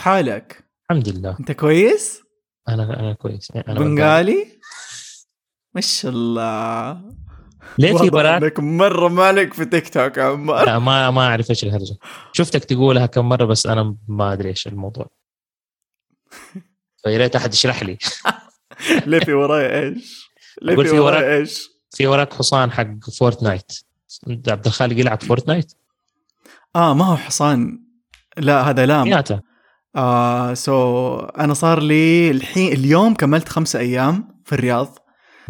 حالك؟ الحمد لله. انت كويس؟ أنا أنا كويس. أنا بنغالي. ما شاء الله. ليه في براك انك مرة مالك في تيك توك يا عمار. لا ما ما أعرف إيش الهرجة. شفتك تقولها كم مرة بس أنا ما أدري إيش الموضوع. فيا ريت أحد يشرح لي. ليه في وراي إيش؟ ليه في وراي إيش؟ في وراك حصان حق Fortnite. عبد الخالق يلعب Fortnite؟ آه ما هو حصان. لا هذا لام. آه so أنا صار لي الحين اليوم كملت خمسة أيام في الرياض.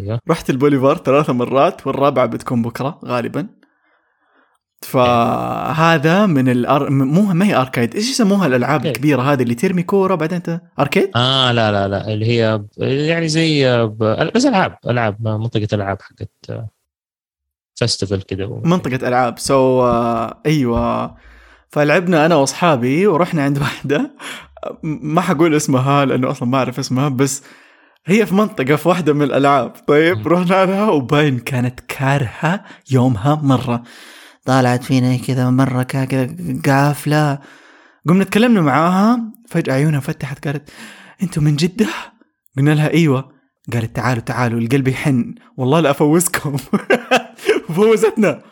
أيوه رحت البوليفار ثلاثة مرات والرابعة بتكون بكرة غالبا. فهذا من الأر... مو ما هي arcade إيش يسموها الألعاب. الكبيرة هذه اللي ترمي كورة بعدين انت أركيد؟ آه لا لا لا اللي هي يعني زي ب- بس ألعاب ألعاب منطقة ألعاب حقت festival كده. و- منطقة ألعاب so آه أيوه. فلعبنا أنا وأصحابي ورحنا عند واحدة. ما حقول اسمها لأنه أصلا ما أعرف اسمها بس هي في منطقة في واحدة من الألعاب. طيب. رحنا لها وباين كانت كارهة يومها مرة. طالعت فينا كذا مرة كذا قافلة. قمنا تكلمنا معاها فجأة عيونها فتحت قالت أنتم من جدة؟ قلنا لها أيوه. قالت تعالوا تعالوا القلب يحن. والله لا أفوزكم. فوزتنا.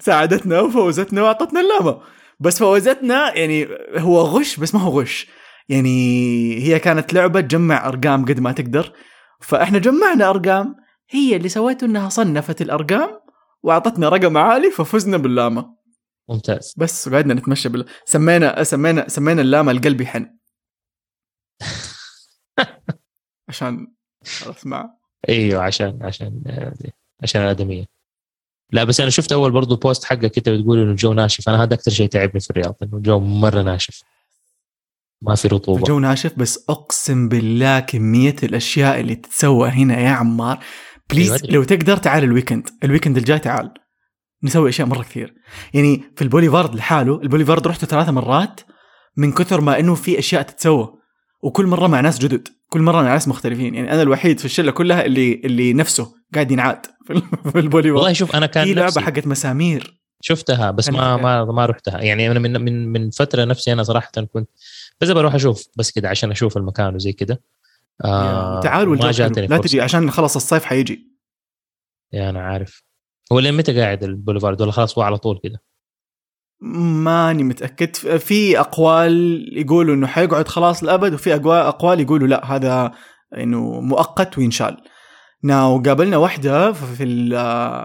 ساعدتنا وفوزتنا وأعطتنا اللامه بس فوزتنا يعني هو غش بس ما هو غش. يعني هي كانت لعبة تجمع أرقام قد ما تقدر. فإحنا جمعنا أرقام هي اللي سويته إنها صنفت الأرقام وأعطتنا رقم عالي ففزنا باللامه ممتاز. بس وقعدنا نتمشى بال سمينا سمينا سمينا اللامه القلب يحن. عشان أسمع. إيوه عشان عشان عشان الأدمية. لا بس أنا شفت أول برضو post حقك كده بتقول إنه الجو ناشف. أنا هذا أكثر شيء تعبني في الرياض إنه الجو مرة ناشف. ما في رطوبة. الجو ناشف بس أقسم بالله كمية الأشياء اللي تتسوى هنا يا عمار. please أيوة. لو تقدر تعال ال weekend ال weekend الجاي تعال. نسوي أشياء مرة كثير. يعني في البوليفارد لحاله البوليفارد رحته ثلاث مرات من كثر ما إنه في أشياء تتسوى. وكل مرة مع ناس جدد كل مرة مع ناس مختلفين. يعني أنا الوحيد في الشلة كلها اللي اللي نفسه قاعد ينعاد في البوليفارد والله شوف أنا كان في لعبة حقت مسامير. شفتها بس ما. ما ما رحتها. يعني أنا من من من فترة نفسي أنا صراحة كنت بس بروح أشوف بس كده عشان أشوف المكان وزي كده. آه تعال ما. جاتني لا. تجي عشان خلص الصيف حيجي. يا أنا عارف. هو لين متى قاعد البوليفارد؟ ولا خلاص هو على طول كده؟ ماني متأكد. في أقوال يقولوا إنه حيقعد خلاص للأبد وفي أقوال يقولوا لا هذا إنه مؤقت وينشال. now قابلنا واحدة في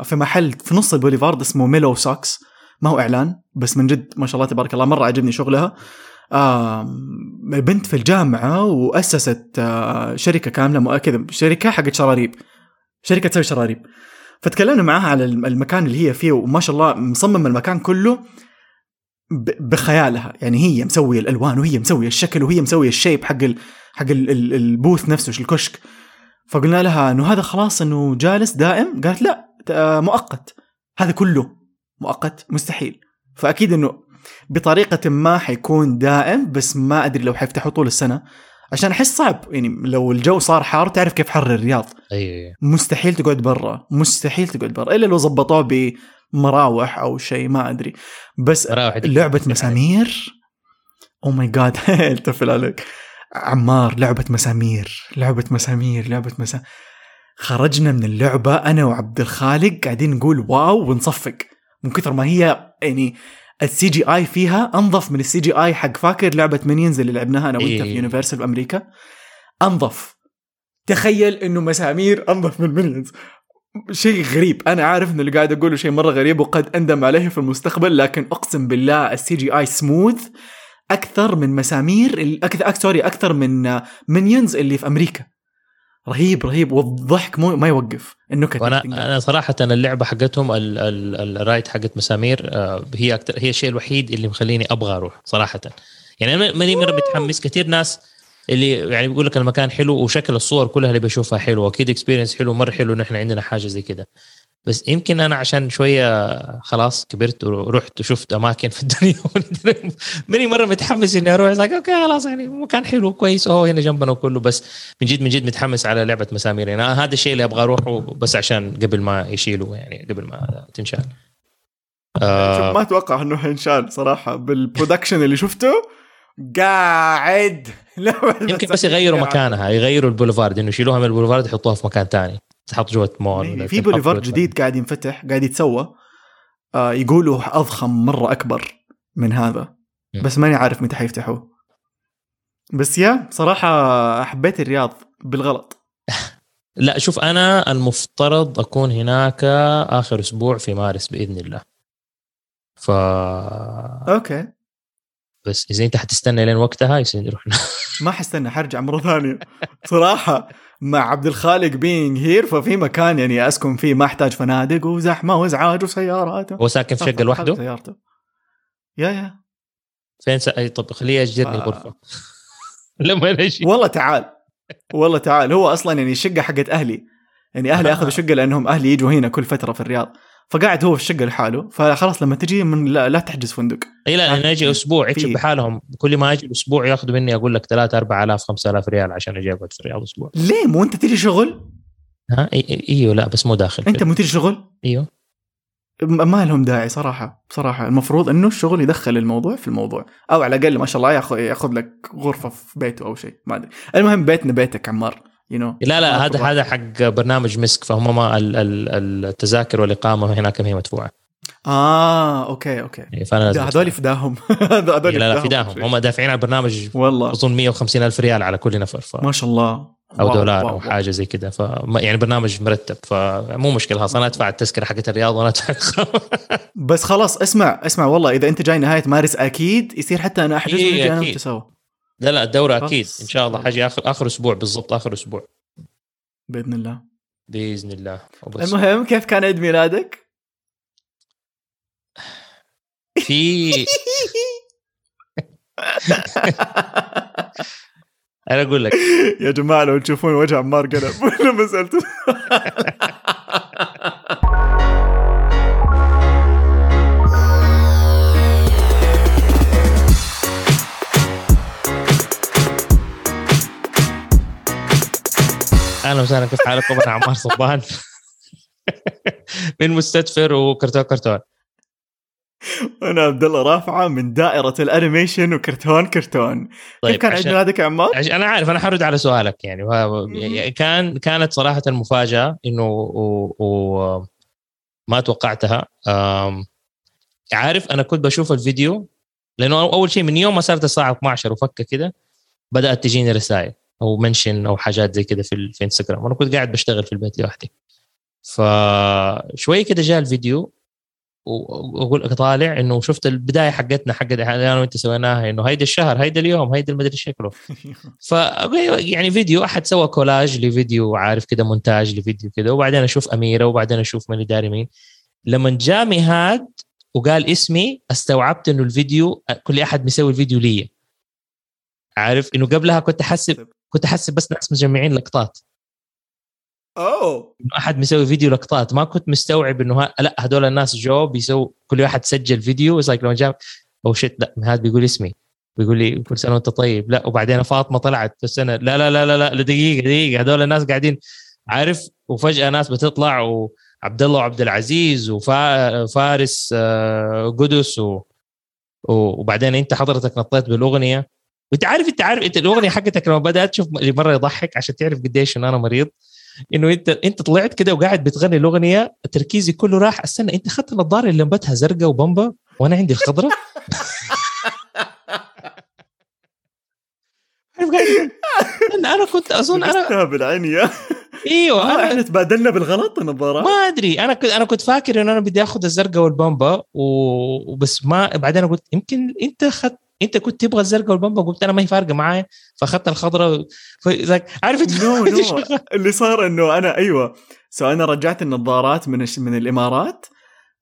في محل في نص البوليفارد اسمه Mellow Socks ما هو إعلان بس من جد ما شاء الله تبارك الله مرة عجبني شغلها. بنت في الجامعة وأسست آه، شركة كاملة مؤ- كذا شركة حقت شراريب. شركة تسوي شراريب. فتكلمنا معاها على الم- المكان اللي هي فيه وما شاء الله مصمم المكان كله بخيالها. يعني هي مسوية الألوان وهي مسوية الشكل وهي مسوية الشيب حق حق ال ال البوث نفسه الكشك. فقلنا لها إنه هذا خلاص إنه جالس دائم؟ قالت لا آه، مؤقت. هذا كله مؤقت مستحيل. فأكيد إنه بطريقة ما حيكون دائم بس ما أدري لو حيفتحوا طول السنة. عشان أحس صعب. يعني لو الجو صار حار تعرف كيف حر الرياض. أيوه مستحيل تقعد برا. مستحيل تقعد برا. إلا لو زبطوه بمراوح أو شيء ما أدري. بس لعبة مسامير. oh my God التفل عليك عمار لعبة مسامير لعبة مسامير لعبة مسامير خرجنا من اللعبة أنا وعبد الخالق قاعدين نقول wow ونصفق. من كثر ما هي يعني ال CGI فيها أنظف من ال CGI حق فاكر لعبة Minions اللي لعبناها أنا وأنت إيه. في Universal بامريكا أنظف. تخيل إنه مسامير أنظف من Minions شيء غريب. أنا عارف ان اللي قاعد أقوله شيء مرة غريب وقد أندم عليه في المستقبل لكن أقسم بالله ال CGI smooth أكثر من مسامير أكثر sorry أكثر من Minions اللي في أمريكا. رهيب رهيب والضحك مو ما يوقف. النكت وأنا. أنا صراحة اللعبة حقتهم ال- ال- ال ride حقت مسامير آه، هي أكثر هي الشيء الوحيد اللي مخليني أبغى أروح صراحة. يعني أنا ماني مرة متحمس. كثير ناس اللي يعني بيقول لك المكان حلو وشكل الصور كلها اللي بشوفها حلوة أكيد experience حلو مرة حلو ان إحنا عندنا حاجة زي كده. بس يمكن أنا عشان شوية خلاص كبرت ورحت وشفت أماكن في الدنيا ماني مرة متحمس إني أروح. okay خلاص يعني مكان حلو كويس. oh هنا جنبنا وكله بس من جد من جد متحمس على لعبة مسامير. يعني هذا الشيء اللي أبغى أروحه بس عشان قبل ما يشيلوا يعني قبل ما تنشال. آه. ما أتوقع إنه حينشال صراحة. بال production اللي شفته قاعد. يمكن بس يغيروا مكانها يغيروا البوليفارد. إنه يشيلوها من البوليفارد يحطوها في مكان ثاني تحط جوة مول ولا في بوليفارد جديد قاعد ينفتح قاعد يتسوى. آه يقولوا أضخم مرة أكبر من هذا. بس ماني عارف متى حيفتحوه. بس يا صراحة حبيت الرياض بالغلط. لا شوف أنا المفترض أكون هناك آخر أسبوع في مارس بإذن الله. ف okay. بس إذا أنت حتستنى لين وقتها يصير نروح ما حستنى حرجع مرة ثانية. صراحة. مع عبد الخالق being here ففي مكان يعني أسكن فيه ما أحتاج فنادق وزحمة وإزعاج وسيارات. هو ساكن في شقة لوحده؟ سيارته. yeah yeah. فين س... طب خليه يجرني آه. الغرفة. لما نجي والله تعال. والله تعال. هو أصلا يعني الشقه حقت أهلي. يعني أهلي. أخذوا شقة لأنهم أهلي يجوا هنا كل فترة في الرياض. فقاعد هو في الشقة لحاله فخلاص لما تجي من لا, لا تحجز فندق. إي لا أنا أجي أسبوع يكشف بحالهم. كل ما أجي أسبوع ياخذوا مني أقول لك 3 4000 5000 ريال عشان أجي أقعد في الرياض أسبوع. ليه؟ مو أنت تجي شغل؟ ها؟ إيوه لا بس مو داخل أنت مو تجي شغل؟ إيوه. ما لهم داعي صراحة بصراحه المفروض إنه الشغل يدخل الموضوع في الموضوع. أو على الأقل ما شاء الله ياخذ ياخذ لك غرفة في بيته أو شيء ما أدري. المهم بيتنا بيتك عمار. you know لا لا هذا هذا حق برنامج مسك فهم ما ال- ال- التذاكر والإقامة هناك ما هي مدفوعة. آه okay okay. يعني فأنا هذول. فداهم. هذول لا لا فداهم. هم دافعين على البرنامج والله. أظن 150 ألف ريال على كل نفر ف... ما شاء الله. oh wow، دولار wow، oh wow. حاجة زي كذا ف يعني برنامج مرتب فمو مشكلة خلاص. أنا أدفع التذكرة حقت الرياض وأنا ادفع بس خلاص اسمع اسمع والله إذا أنت جاي نهاية مارس أكيد يصير حتى أنا أحجز إيه، ونجي أنا. وأنت سوا. لا لا الدوره خلاص. أكيد. إن شاء الله حاجي آخر آخر أسبوع بالضبط آخر أسبوع. بإذن الله. بإذن الله. وبس. المهم كيف كان عيد ميلادك؟ في أنا أقول لك. يا جماعة لو تشوفون وجه عمار قلب لما سالته وسهلا كيف حالكم أنا عمار صبان من مستدفر وكرتون كرتون. أنا عبد الله رافعة من دائرة الأنيميشن وكرتون كرتون. طيب كيف كان عيد ميلادك يا عمار؟ عش- أنا عارف أنا حرد على سؤالك يعني. يعني كان كانت صراحة المفاجأة إنه و... و... ما توقعتها. أم... عارف أنا كنت بشوف الفيديو لأنه أول شيء من يوم ما صارت الساعة 12 وفكة كده بدأت تجيني رسائل. أو منشن أو حاجات زي كده في. في انستغرام وأنا كنت قاعد بشتغل في البيت لوحدي. فشويه كده جاء الفيديو وأقول طالع إنه شفت البداية حقتنا حقت أنا وأنت سويناها إنه هيدا الشهر هيدا اليوم هيدا المدري شكله ف يعني فيديو أحد سوى كولاج لفيديو عارف كده مونتاج لفيديو كده وبعدين أشوف أميرة وبعدين أشوف ماني داري مين. لما جاء مهاد وقال اسمي استوعبت إنه الفيديو كل أحد مسوي الفيديو لي عارف؟ إنه قبلها كنت أحسب كنت احسب بس ناس مجمعين لقطات. oh. أحد مسوي فيديو لقطات. ما كنت مستوعب إنه ها لا هذول الناس جو بيسووا كل واحد سجل فيديو. Like لما جاء oh shit لا مهاد بيقول اسمي. بيقول لي كل سنة وأنت طيب. لا وبعدين فاطمة طلعت في السنة. لا لا لا لا لا دقيقة دقيقة. هذول الناس قاعدين. عارف؟ وفجأة ناس بتطلع وعبد الله وعبد العزيز وفارس قدس و و- وبعدين أنت حضرتك نطيت بالأغنية. وانت عارف انت عارف انت الاغنية حقتك لما بدأت تشوف اللي مره يضحك عشان تعرف قديش انه أنا مريض إنه انت أنت طلعت كده وقاعد بتغني الأغنية تركيزي كله راح استنى أنت أخذت النظارة اللي لمبتها زرقاء وبمبا وأنا عندي الخضراء استنى، أنا كنت أظن أنا عيني يا إيوه آه، أنا إحنا تبادلنا بالغلط النظارات ما أدري أنا كنت أنا كنت فاكر انه أنا بدي آخذ الزرقاء والبامبا وبس ما بعدين قلت يمكن أنت خدت انت كنت تبغى الزرقاء والبامبا قلت أنا ما هي فارقة معايا فأخذت الخضراء عارف أنت no no. اللي صار إنه أنا أيوه. so أنا رجعت النظارات من الش- من الإمارات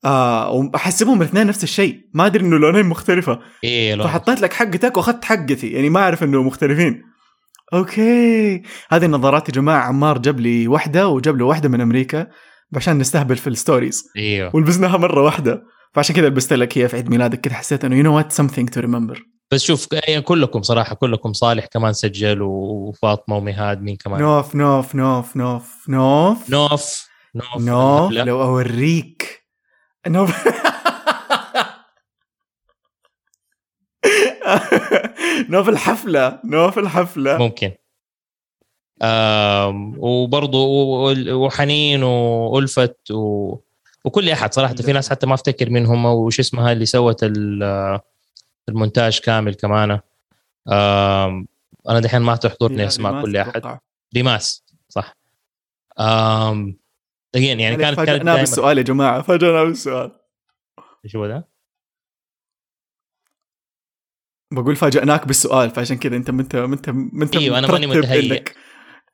آه وأحسبهم الاثنين نفس الشيء. ما أدري إنه لونين مختلفة. إيه لو فحطيت لك حقتك وأخذت حقتي. يعني ما أعرف إنه مختلفين. okay. هذه النظارات يا جماعة عمار جاب لي واحدة وجاب له واحدة من أمريكا عشان نستهبل في ال stories. إيوه. ولبسناها مرة واحدة. فعشان كذا لبست لك هي في عيد ميلادك كذا حسيت إنه you know what something to remember بس شوف يعني كلكم صراحة كلكم صالح كمان سجل وفاطمة ومهاد مين كمان؟ نوف نوف نوف نوف نوف. نوف نوف, نوف لو أوريك. نوف. نوف الحفلة نوف الحفلة. ممكن. وبرضه وحنين وألفت و وكل أحد صراحة في ناس حتى ما أفتكر مين هم وش اسمها اللي سوت المونتاج كامل كمان. أنا دحين ما تحضرني أسماء كل أحد. ديماس صح. امم يعني, يعني كانت فاجأنا بالسؤال يا جماعة فاجأنا بالسؤال إيش هو ده؟ بقول فاجأناك بالسؤال فعشان كذا انت انت انت أنت أيوه أنا ماني متهيئ.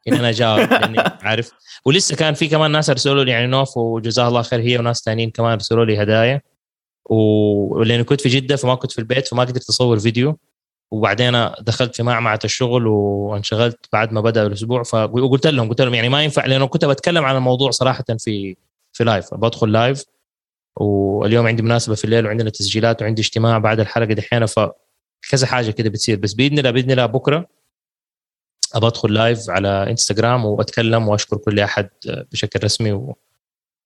ان أنا جاوب لاني عارف ولسه كان في كمان ناس أرسلوا لي يعني نوف وجزاه الله خير هي وناس ثانيين كمان أرسلوا لي هدايا. ولاني كنت في جدة فما كنت في البيت فما قدرت أصور فيديو. وبعدين دخلت في معمعة الشغل وانشغلت بعد ما بدأ الأسبوع. فقلت لهم قلت لهم يعني ما ينفع لأنه كنت بتكلم عن الموضوع صراحة في في live بدخل live واليوم عندي مناسبة في الليل وعندنا تسجيلات وعندي اجتماع بعد الحلقة دحين ف كذا حاجة كده بتصير. بس بإذن الله بإذن الله بكرة أبى أدخل live على انستغرام وأتكلم وأشكر كل أحد بشكل رسمي و...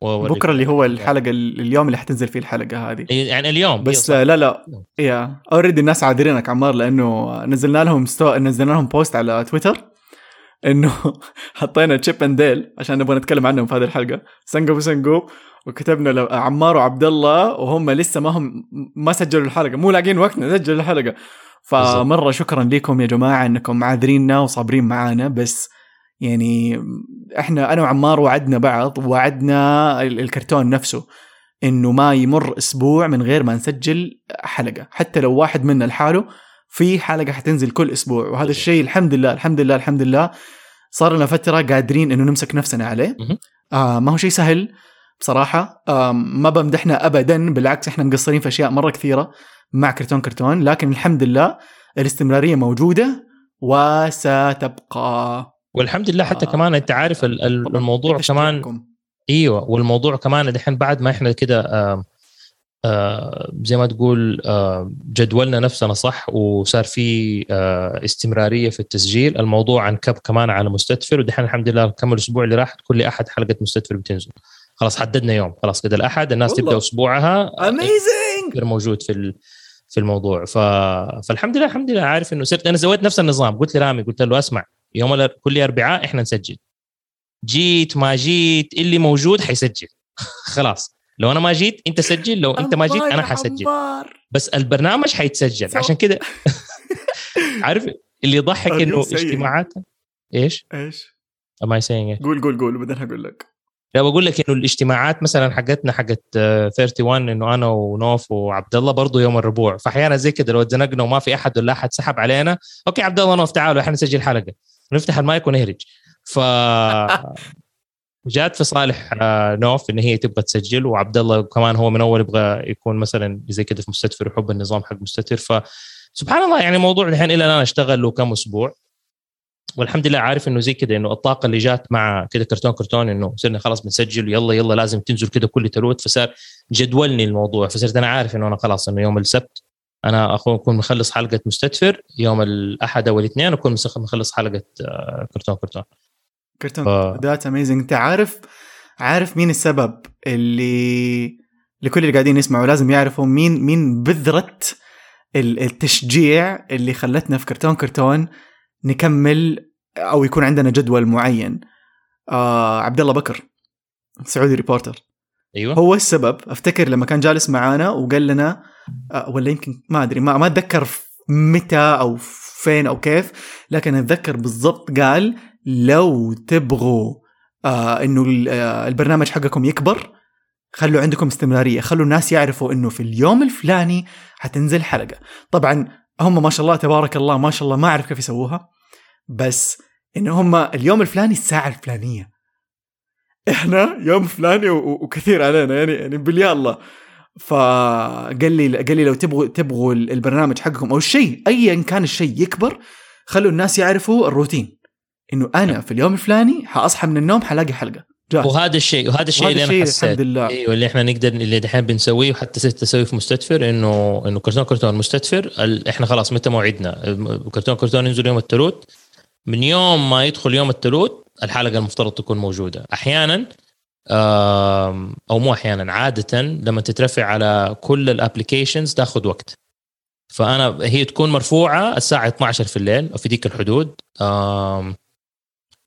بكرة اللي هو الحلقة اليوم اللي حتنزل فيه الحلقة هذه. يعني اليوم بس لا لا يا already الناس عاذرينك عمار لأنه نزلنا لهم sto... نزلنا لهم post على تويتر إنه حطينا Chip and Dale عشان نبغى نتكلم عنهم في هذه الحلقة. سنقوب وسنقوب وكتبنا عمار وعبد الله وهم لسه ما هم ما سجلوا الحلقة. مو لاقين وقت نسجل الحلقة. فمرة شكرا لكم يا جماعة إنكم عاذريننا وصابرين معانا بس يعني إحنا أنا وعمار وعدنا بعض وعدنا الكرتون نفسه إنه ما يمر أسبوع من غير ما نسجل حلقة. حتى لو واحد منا لحاله في حلقة حتنزل كل أسبوع. وهذا الشيء الحمد لله الحمد لله الحمد لله. صار لنا فترة قادرين إنه نمسك نفسنا عليه. آه ما هو شيء سهل بصراحة. آه ما بمدحنا ابدا بالعكس إحنا مقصرين في أشياء مرة كثيرة. مع كرتون كرتون لكن الحمد لله الاستمرارية موجودة وستبقى. والحمد لله حتى آه. كمان أنت عارف الموضوع كمان إيوه والموضوع كمان دحين بعد ما إحنا كده آه آه زي ما تقول آه جدولنا نفسنا صح وصار في آه استمرارية في التسجيل. الموضوع انكب كمان على مستدفر ودحين الحمد لله كم الأسبوع اللي راح كل أحد حلقة مستدفر بتنزل. خلاص حددنا يوم. خلاص كده الأحد الناس والله. تبدا أسبوعها. اميزنج موجود في في الموضوع. ف... فالحمد لله الحمد لله عارف إنه صرت أنا سويت نفس النظام. قلت لرامي قلت له أسمع يوم كل أربعاء إحنا نسجل. جيت ما جيت اللي موجود حيسجل. خلاص. لو أنا ما جيت أنت سجل لو أنت ما جيت أنا حسجل. بس البرنامج حيتسجل. عشان كده عارف اللي يضحك إنه اجتماعات إيش؟ إيش؟ ما saying قول قول قول بعدين هقول لك. لا بقول لك إنه الاجتماعات مثلا حقتنا حقت 31 إنه أنا ونوف وعبد الله برضه يوم الربوع. فاحيانا زي كده لو اتزنقنا وما في أحد ولا أحد سحب علينا okay عبد الله نوف تعالوا إحنا نسجل حلقة. نفتح المايك ونهرج. ف جات في صالح آه، نوف إن هي تبغى تسجل وعبد الله كمان هو من أول يبغى يكون مثلا زي كده في مستدفر ويحب النظام حق مستدفر. فسبحان الله يعني موضوع الحين إلى الآن اشتغل له كم أسبوع. والحمد لله عارف إنه زي كده إنه الطاقة اللي جات مع كده كرتون كرتون إنه صرنا خلاص بنسجل يلا يلا لازم تنزل كده كل تلوت فصار جدولني الموضوع فصرت أنا عارف إنه أنا خلاص إنه يوم السبت أنا أكون مخلص حلقة مستدفر يوم الأحد أو الاثنين أكون مخلص حلقة آه، كرتون كرتون. كرتون ف... ذات اميزنج أنت عارف عارف مين السبب اللي لكل اللي قاعدين يسمعوا لازم يعرفوا مين مين بذرة التشجيع اللي خلتنا في كرتون كرتون نكمل أو يكون عندنا جدول معين. آه عبد الله بكر سعودي ريبورتر. أيوه. هو السبب أفتكر لما كان جالس معانا وقال لنا آه ولا يمكن ما أدري ما, ما أتذكر متى أو فين أو كيف لكن أتذكر بالضبط قال لو تبغوا آه إنه آه، البرنامج حقكم يكبر خلوا عندكم استمرارية خلوا الناس يعرفوا إنه في اليوم الفلاني حتنزل حلقة. طبعا هم ما شاء الله تبارك الله ما شاء الله ما أعرف كيف يسووها. بس انه هم اليوم الفلاني الساعة الفلانية. إحنا يوم فلاني وكثير علينا يعني يعني باليا الله. فقال لي قال لي لو تبغوا تبغوا البرنامج حقكم أو الشيء ايا كان الشيء يكبر خلوا الناس يعرفوا الروتين. إنه أنا في اليوم الفلاني حأصحى من النوم حلاقي حلقة. جاهز. وهذا الشيء وهذا الشيء اللي أنا حسيت. الحمد لله. أيوه اللي إحنا نقدر اللي دحين بنسويه وحتى صرت أسويه في مستدفر إنه إنه كرتون كرتون مستدفر إحنا خلاص متى موعدنا؟ كرتون كرتون ينزل يوم الثلاث من يوم ما يدخل يوم الثلاث الحلقة المفترض تكون موجودة. أحيانا أو مو أحيانا عاده لما تترفع على كل الابلكيشنز تاخذ وقت. فأنا هي تكون مرفوعة الساعة 12 في الليل أو في ديك الحدود.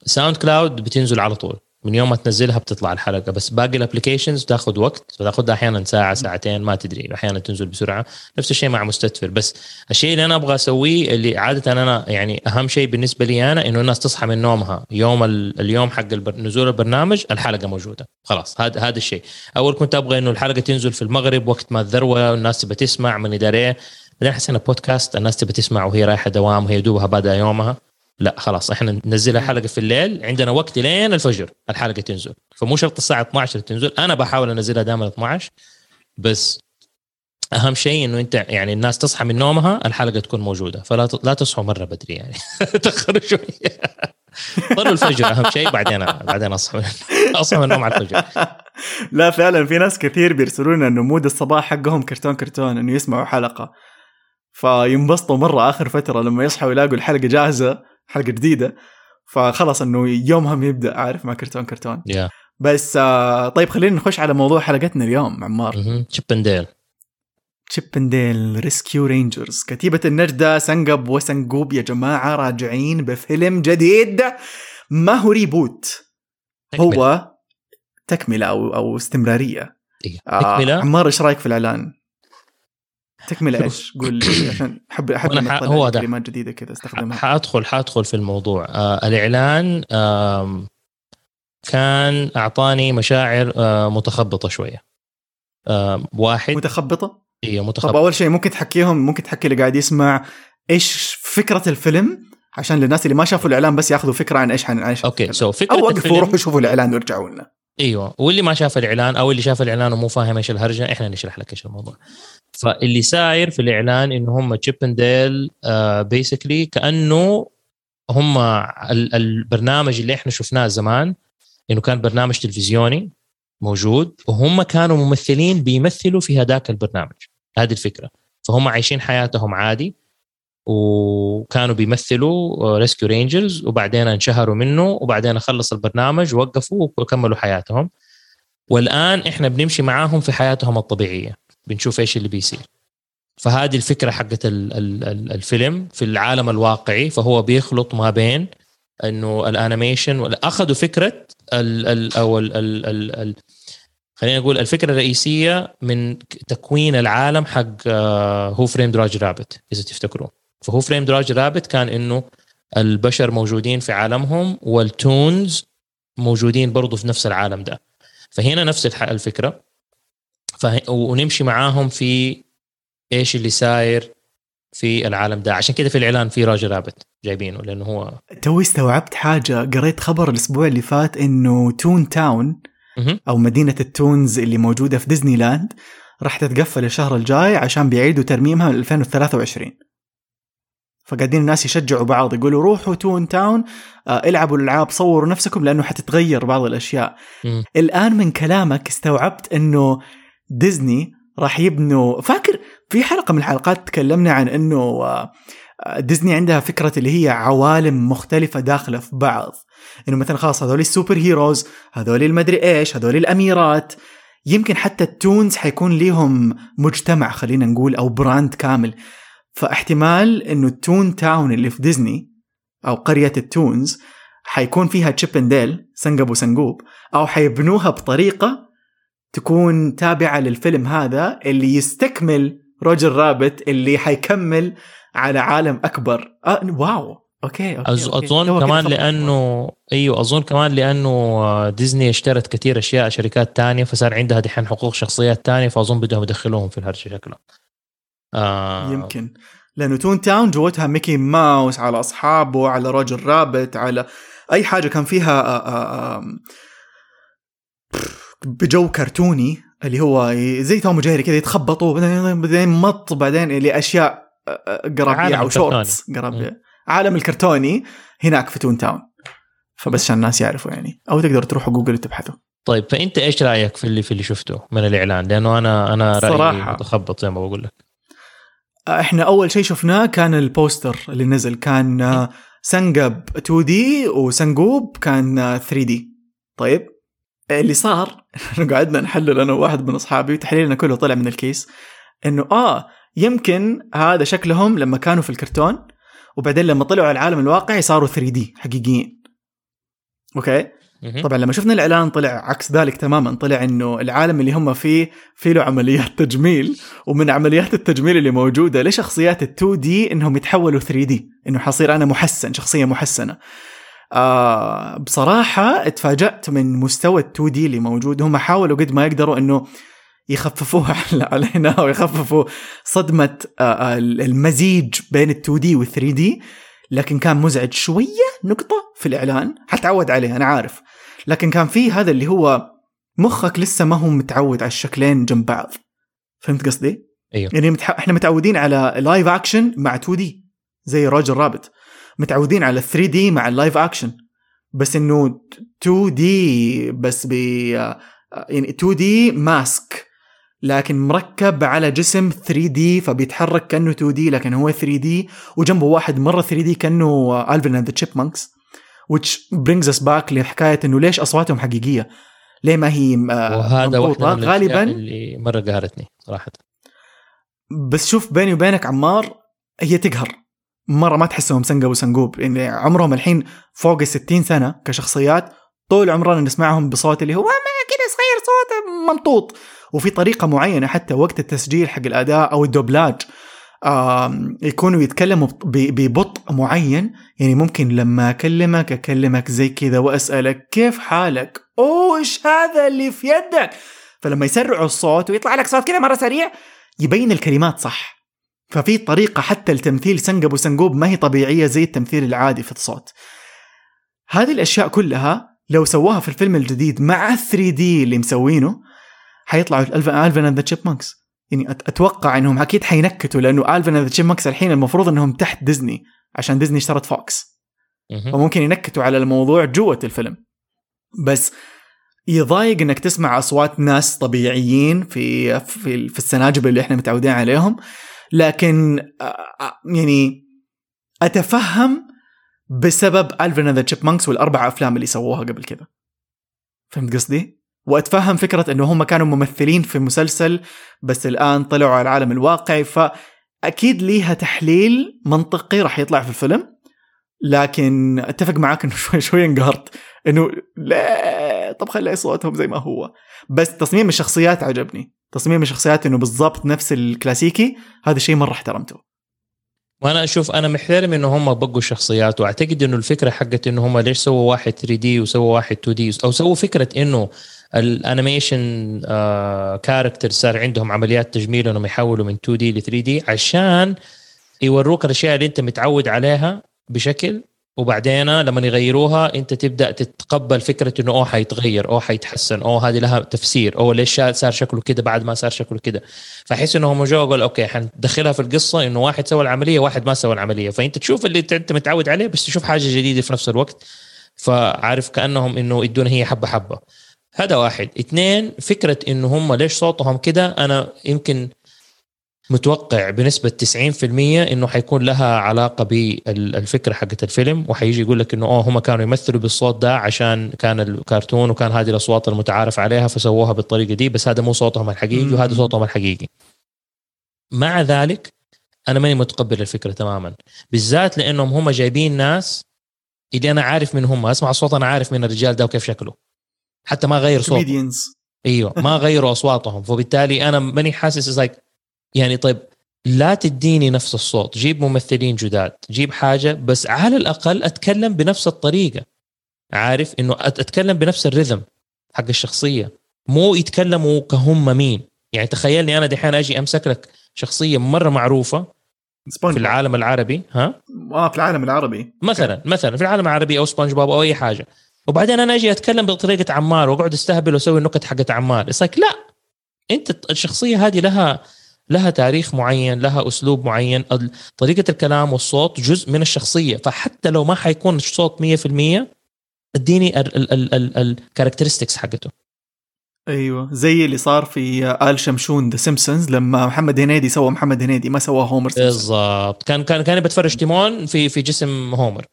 SoundCloud بتنزل على طول. من يوم ما تنزلها بتطلع الحلقة. بس باقي ال applications تاخذ وقت فتاخذ أحيانا ساعة ساعتين ما تدري أحيانا تنزل بسرعة. نفس الشيء مع مستدفر بس الشيء اللي أنا أبغى أسويه اللي عادة أنا يعني أهم شيء بالنسبة لي أنا إنه الناس تصحى من نومها. يوم ال- اليوم حق البر... نزول البرنامج الحلقة موجودة. خلاص هذا هذا الشيء. أول كنت أبغى إنه الحلقة تنزل في المغرب وقت ما الذروة والناس تبى تسمع من ادري إيه بعدين حسينا بودكاست الناس تبى تسمع وهي رايحة دوام وهي دوبها بادئه يومها. لا خلاص إحنا ننزلها حلقة في الليل عندنا وقت لين الفجر الحلقة تنزل. فمو شرط الساعة 12 تنزل أنا بحاول أنزلها دائما 12 بس أهم شيء إنه أنت يعني الناس تصحى من نومها الحلقة تكون موجودة فلا لا تصحوا مرة بدري يعني. تأخروا شوية. طلعوا الفجر أهم شيء بعدين بعدين اصحوا اصحوا من النوم على الفجر. لا فعلا في ناس كثير بيرسلوا لنا إنه مود الصباح حقهم كرتون كرتون إنه يسمعوا حلقة. فينبسطوا مرة آخر فترة لما يصحوا يلاقوا الحلقة جاهزة. حلقة جديدة. فخلص إنه يومهم يبدأ. عارف مع كرتون كرتون. يا بس آه طيب خلينا نخش على موضوع حلقتنا اليوم عمار. تشيبنديل تشيبنديل ريسكيو رينجرز كتيبة النجدة سنجب وسنجوب يا جماعة راجعين بفيلم جديد. ما هو reboot هو تكملة أو أو استمرارية. آه تكملة؟ عمار إيش رأيك في الإعلان؟ تكملة إيش؟ قول لي عشان ح- تطلع هو ده. كلمات جديدة كذا أستخدمها حادخل حأدخل في الموضوع آه الإعلان آم، كان أعطاني مشاعر آه متخبطة شوية آه واحد متخبطة؟ هي طب متخبطه أول شيء ممكن تحكيهم ممكن تحكي اللي قاعد يسمع إيش فكرة الفيلم عشان للناس اللي ما شافوا الإعلان بس ياخذوا فكرة عن إيش عن إيش okay. so فكرة أو وقفوا وروحوا شوفوا الإعلان وارجعوا لنا إيوه. واللي ما شاف الإعلان أو اللي شاف الإعلان ومو فاهم إيش الهرجة إحنا نشرح لك إيش الموضوع. فاللي ساير في الإعلان انه هم Chip 'n Dale basically كأنه هم ال- البرنامج اللي إحنا شفناه زمان إنه كان برنامج تلفزيوني موجود وهم كانوا ممثلين بيمثلوا في هذاك البرنامج. هذه الفكرة. فهم عايشين حياتهم عادي. وكانوا بيمثلوا Rescue Rangers وبعدين انشهروا منه وبعدين خلص البرنامج ووقفوا وكملوا حياتهم. والآن إحنا بنمشي معاهم في حياتهم الطبيعية. بنشوف إيش اللي بيصير. فهذه الفكرة حقت ال- ال- ال- الفيلم في العالم الواقعي. فهو بيخلط ما بين إنه ال animation أخذوا فكرة ال ال أو ال ال ال ال خلينا نقول الفكرة الرئيسية من تكوين العالم حق هو Framed Roger Rabbit إذا تفتكروا فهو Framed Roger Rabbit كان إنه البشر موجودين في عالمهم وال toons موجودين برضو في نفس العالم ده. فهنا نفس الفكرة. فه... ونمشي معاهم في إيش اللي ساير في العالم ده. عشان كده في الإعلان في Roger Rabbit جايبينه لأنه هو توي استوعبت حاجة. قريت خبر الأسبوع اللي فات إنه Toontown مهم. أو مدينة ال toons اللي موجودة في ديزني لاند راح تتقفل الشهر الجاي عشان بيعيدوا ترميمها من 2023 فقاعدين الناس يشجعوا بعض يقولوا روحوا Toontown آه العبوا الألعاب صوروا نفسكم لأنه حتتغير بعض الأشياء. مم. الآن من كلامك استوعبت إنه ديزني راح يبنوا فاكر في حلقة من الحلقات تكلمنا عن إنه آه، ديزني عندها فكرة اللي هي عوالم مختلفة داخلة في بعض. إنه مثلا خلاص هذول ال superheroes هذول المدري إيش هذول الأميرات. يمكن حتى ال toons حيكون ليهم مجتمع خلينا نقول أو brand كامل. فاحتمال إنه ال Toontown اللي في ديزني أو قرية ال toons حيكون فيها Chip 'n Dale سنجب وسنجوب أو حيبنوها بطريقة تكون تابعة للفيلم هذا اللي يستكمل Roger Rabbit اللي حيكمل على عالم أكبر آه wow okay, okay, أز... okay. أظن كده كمان. لأنه إيوه أظن كمان لأنه آه، ديزني اشترت كثير أشياء شركات تانية فصار عندها دحين حقوق شخصيات تانية فأظن بدهم يدخلوهم في الهرجه شكلها آه. يمكن. لأنه Toontown جوتها Mickey Mouse على أصحابه على Roger Rabbit على أي حاجة كان فيها آه، آه، آه، بجو كرتوني اللي هو زي Tom و Jerry كذا يتخبطوا بعدين مط بعدين لأشياء آه، قرابيع العالم أو. shorts قرابيع عالم الكرتوني هناك في Toontown فبس عشان الناس يعرفوا يعني. أو تقدروا تروحوا جوجل وتبحثوا. طيب فأنت إيش رأيك في اللي في اللي شفته من الإعلان؟ لأنه أنا أنا رأيي. متخبط زي ما بقول لك. إحنا أول شيء شفناه كان البوستر اللي نزل كان سنجب 2 D وسنجوب كان آه، 3 D طيب اللي صار قعدنا نحلل أنا وواحد من أصحابي تحليلنا كله طلع من الكيس إنه آه يمكن هذا شكلهم لما كانوا في الكرتون وبعدين لما طلعوا على العالم الواقعي صاروا 3 D حقيقيين okay. طبعا لما شفنا الإعلان طلع عكس ذلك تماما طلع إنه العالم اللي هم فيه في له عمليات تجميل ومن عمليات التجميل اللي موجودة لشخصيات ال 2 دي إنهم يتحولوا 3 دي إنه حصير أنا محسن شخصية محسنة. آه بصراحة اتفاجأت من مستوى ال 2 دي اللي موجود. هم حاولوا قد ما يقدروا إنه يخففوها علينا ويخففوا صدمة آه المزيج بين ال 2 دي وال 3 دي لكن كان مزعج شوية نقطة في الإعلان. حتعود عليه؟ أنا عارف. لكن كان في هذا اللي هو مخك لسه ما هو متعود على الشكلين جنب بعض. فهمت قصدي؟ أيوه. يعني متح... إحنا متعودين على live action مع 2 D زي Roger Rabbit متعودين على 3 D مع ال live action بس إنه 2 D بس ب يعني 2 D mask لكن مركب على جسم 3 D فبيتحرك كأنه 2 D لكن هو 3 D وجنبه واحد مرة 3 D كأنه Alvin and the Chipmunks which brings us back لحكاية إنه ليش أصواتهم حقيقية؟ ليه ما هي آه، وهذا؟ واحدة من غالبا غالبا اللي مرة قهرتني صراحة. بس شوف بيني وبينك عمار هي تقهر. مرة ما تحسهم سنقب وسنقوب. يعني عمرهم الحين فوق ال 60 سنة كشخصيات طول عمرنا نسمعهم بصوت اللي هو ما كده صغير صوت ممطوط وفي طريقة معينة حتى وقت التسجيل حق الاداء أو الدوبلاج يكونوا يتكلموا ببطء معين. يعني ممكن لما أكلمك أكلمك زي كذا وأسألك كيف حالك؟ أوه إيش هذا اللي في يدك؟ فلما يسرعوا الصوت ويطلع لك صوت كذا مرة سريع يبين الكلمات صح. ففي طريقة حتى التمثيل سنجب وسنجوب ما هي طبيعية زي التمثيل العادي في الصوت. هذه الأشياء كلها لو سووها في الفيلم الجديد مع 3 D اللي مسوينه حيطلعوا Alvin and the Chipmunks يعني أتوقع إنهم أكيد حينكتوا لأنه Alvin and the Chipmunks الحين المفروض إنهم تحت ديزني عشان ديزني اشترت فوكس. فممكن ينكتوا على الموضوع جوة الفيلم. بس يضايق إنك تسمع أصوات ناس طبيعيين في في, في السناجب اللي إحنا متعودين عليهم. لكن يعني أتفهم بسبب Alvin the Chipmunks والأربع أفلام اللي سووها قبل كذا فهمت قصدي؟ وأتفهم فكرة إنه هم كانوا ممثلين في مسلسل بس الآن طلعوا على العالم الواقعي فأكيد ليها تحليل منطقي راح يطلع في الفيلم. لكن أتفق معاك إنه شوي شوي انقهرت. إنه لا طب خلي صوتهم زي ما هو. بس تصميم الشخصيات عجبني. تصميم الشخصيات إنه بالضبط نفس الكلاسيكي هذا شيء مرة احترمته. وأنا أشوف أنا محترم إنه هم بقوا شخصيات وأعتقد إنه الفكرة حقت إنه هم ليش سووا واحد 3 D وسووا واحد 2 D أو سووا فكرة إنه ال animation character صار عندهم عمليات تجميل انهم يحولوا من 2 D ل 3 D عشان يوروك الأشياء اللي انت متعود عليها بشكل وبعدين لما يغيروها انت تبدأ تتقبل فكرة انه أوه حيتغير أوه حيتحسن أوه هذه لها تفسير أوه ليش صار شكله كده بعد ما صار شكله كده. فأحس انه هم جو قال أوكي حندخلها في القصة إنه واحد سوى العملية واحد ما سوى العملية. فأنت تشوف اللي انت متعود عليه بس تشوف حاجة جديدة في نفس الوقت. فعارف كأنهم إنه يدونا هي حبة حبة. هذا واحد اثنين فكرة إنه هم ليش صوتهم كده أنا يمكن متوقع بنسبة 90% إنه حيكون لها علاقة بالفكرة حقت الفيلم وحيجي يقول لك إنه آه هم كانوا يمثلوا بالصوت ده عشان كان الكرتون وكان هذه الأصوات المتعارف عليها فسووها بالطريقة دي بس هذا مو صوتهم الحقيقي. وهذا صوتهم الحقيقي. مع ذلك أنا ماني متقبل الفكرة تماما بالذات لأنهم هم جايبين ناس اللي أنا عارف من هم أسمع الصوت أنا عارف من الرجال ده وكيف شكله. حتى ما غير كوميديانز أيوه ما غيروا أصواتهم. فبالتالي أنا ماني حاسس like يعني طيب لا تديني نفس الصوت. جيب ممثلين جداد. جيب حاجة بس على الأقل أتكلم بنفس الطريقة. عارف؟ إنه أتكلم بنفس ال rhythm حق الشخصية. مو يتكلموا كأنهم مين. يعني تخيلني أنا دحين أجي أمسك لك شخصية مرة معروفة سبونج في العالم العربي ها؟ آه في العالم العربي. مثلا مثلا في العالم العربي أو سبونج بوب أو أي حاجة. وبعدين أنا أجي أتكلم بطريقة عمار وأقعد أستهبل وأسوي النكت حقت عمار. it's لا. أنت الشخصية هذه لها لها تاريخ معين لها أسلوب معين. طريقة الكلام والصوت جزء من الشخصية. فحتى لو ما حيكون الصوت 100% اديني ال characteristics حقته. أيوه. زي اللي صار في آل شمشون The Simpsons لما محمد هنيدي سوى محمد هنيدي ما سوى هومر بالضبط. كان كان كان بتفرج تيمون في في جسم هومر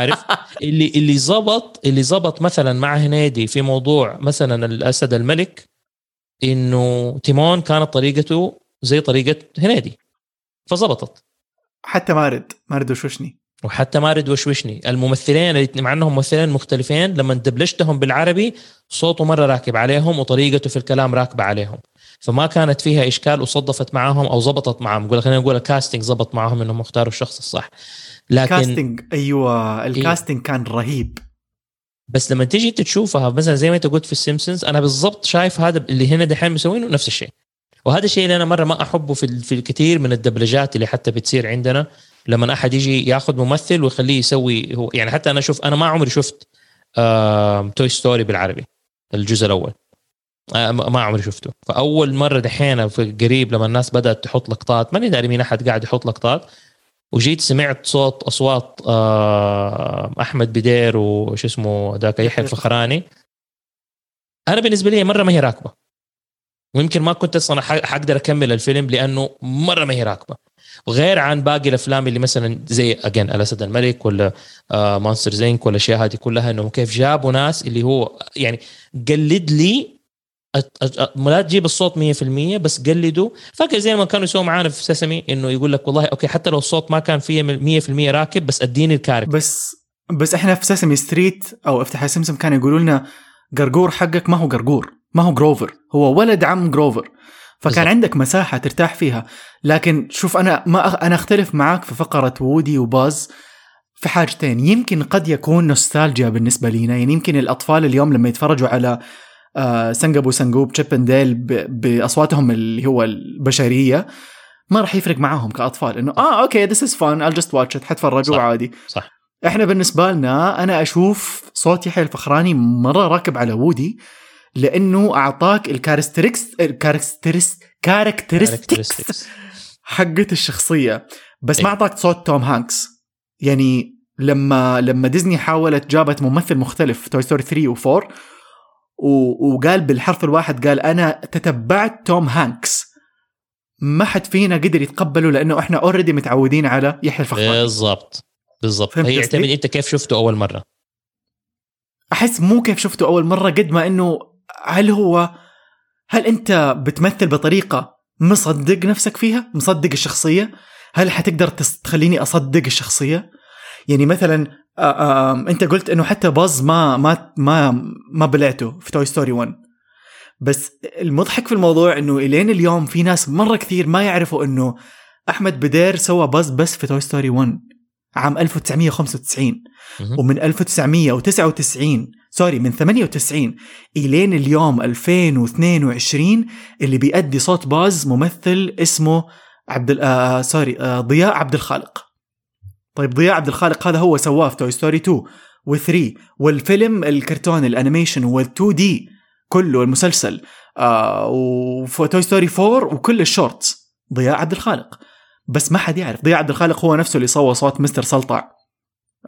عارف؟ اللي اللي زبط اللي زبط مثلا مع هنيدي في موضوع مثلا الأسد الملك إنه تيمون كانت طريقته زي طريقة هنيدي. فزبطت حتى مارد مارد وشوشني. وحتى مارد وشوشني. الممثلين مع إنهم ممثلين مختلفين لما دبلجتهم بالعربي صوته مرة راكب عليهم وطريقته في الكلام راكبة عليهم. فما كانت فيها إشكال وصدفت معاهم أو زبطت معاهم خلينا نقول ال casting زبط معاهم إنهم اختاروا الشخص الصح. لكن casting أيوه ال casting كان رهيب. بس لما تيجي انت تشوفها مثلا زي ما انت قلت في السيمبسونز أنا بالضبط شايف هذا اللي هنا دحين مسوينه نفس الشيء. وهذا الشيء اللي أنا مرة ما أحبه في في الكثير من الدبلجات اللي حتى بتصير عندنا لما أحد يجي ياخذ ممثل ويخليه يسوي هو يعني حتى أنا أشوف أنا ما عمري شفت آه Toy Story بالعربي الجزء الأول. آه ما عمري شفته. فأول مرة دحين في قريب لما الناس بدأت تحط لقطات ماني داري مين أحد قاعد يحط لقطات وجيت سمعت صوت أصوات آه أحمد بدير وش اسمه ذاك يحيى الفخراني. أنا بالنسبة لي مرة ما هي راكبة. ويمكن ما كنت أصلا حقدر أكمل الفيلم لأنه مرة ما هي راكبة. وغير عن باقي الأفلام اللي مثلا زي اجين الاسد الملك ولا Monsters Inc ولا الأشياء هذه كلها إنه كيف جابوا ناس اللي هو يعني قلد لي لا تجيب الصوت 100% بس قلدوا. فاكر زي ما كانوا يسووا معانا في Sesame إنه يقول لك والله أوكي حتى لو الصوت ما كان فيه 100% راكب بس أديني ال character بس بس إحنا في Sesame Street أو افتح سمسم كانوا يقولوا لنا قرقور حقك ما هو قرقور ما هو جروفر هو ولد عم جروفر فكان بالزبط. عندك مساحة ترتاح فيها. لكن شوف أنا ما أنا أختلف معاك في فقرة وودي وباز في حاجتين. يمكن قد يكون نوستالجيا بالنسبة لينا يعني يمكن الأطفال اليوم لما يتفرجوا على آه سنجب وسنجوب Chip Dale بأصواتهم اللي هو البشرية. ما راح يفرق معاهم كأطفال إنه آه okay this is fun I'll just watch حيتفرجوا عادي صح. إحنا بالنسبة لنا أنا أشوف صوت يحيى الفخراني مرة راكب على وودي لأنه أعطاك ال characteristics ال characteristics حقت الشخصية. بس ما إيه. أعطاك صوت توم هانكس. يعني لما لما ديزني حاولت جابت ممثل مختلف في Toy Story 3 و4 وقال بالحرف الواحد قال أنا تتبعت توم هانكس. ما حد فينا قدر يتقبله لأنه إحنا already متعودين على يحيى الفخراني. بالضبط بالضبط. هي يعتمد أنت كيف شفته أول مرة؟ أحس مو كيف شفته أول مرة قد ما إنه هل هو هل أنت بتمثل بطريقة مصدق نفسك فيها؟ مصدق الشخصية؟ هل حتقدر تخليني أصدق الشخصية؟ يعني مثلا انت قلت انه حتى باز ما ما ما ما بلعته في Toy Story 1 بس المضحك في الموضوع إنه إلين اليوم في ناس مرة كثير ما يعرفوا إنه أحمد بدير سوى باز بس في Toy Story 1 عام 1995 ومن 1999 sorry من 98 إلين اليوم 2022 اللي بيأدي صوت Buzz ممثل اسمه عبد آه سوري آه ضياء عبد الخالق. طيب ضياء عبد الخالق هذا هو سواه في Toy Story 2 و3 والفيلم الكرتون ال animation وال 2D كله المسلسل. آه وفي Toy Story 4 وكل ال shorts. ضياء عبد الخالق. بس ما حد يعرف ضياء عبد الخالق هو نفسه اللي سوى صوت مستر سلطع.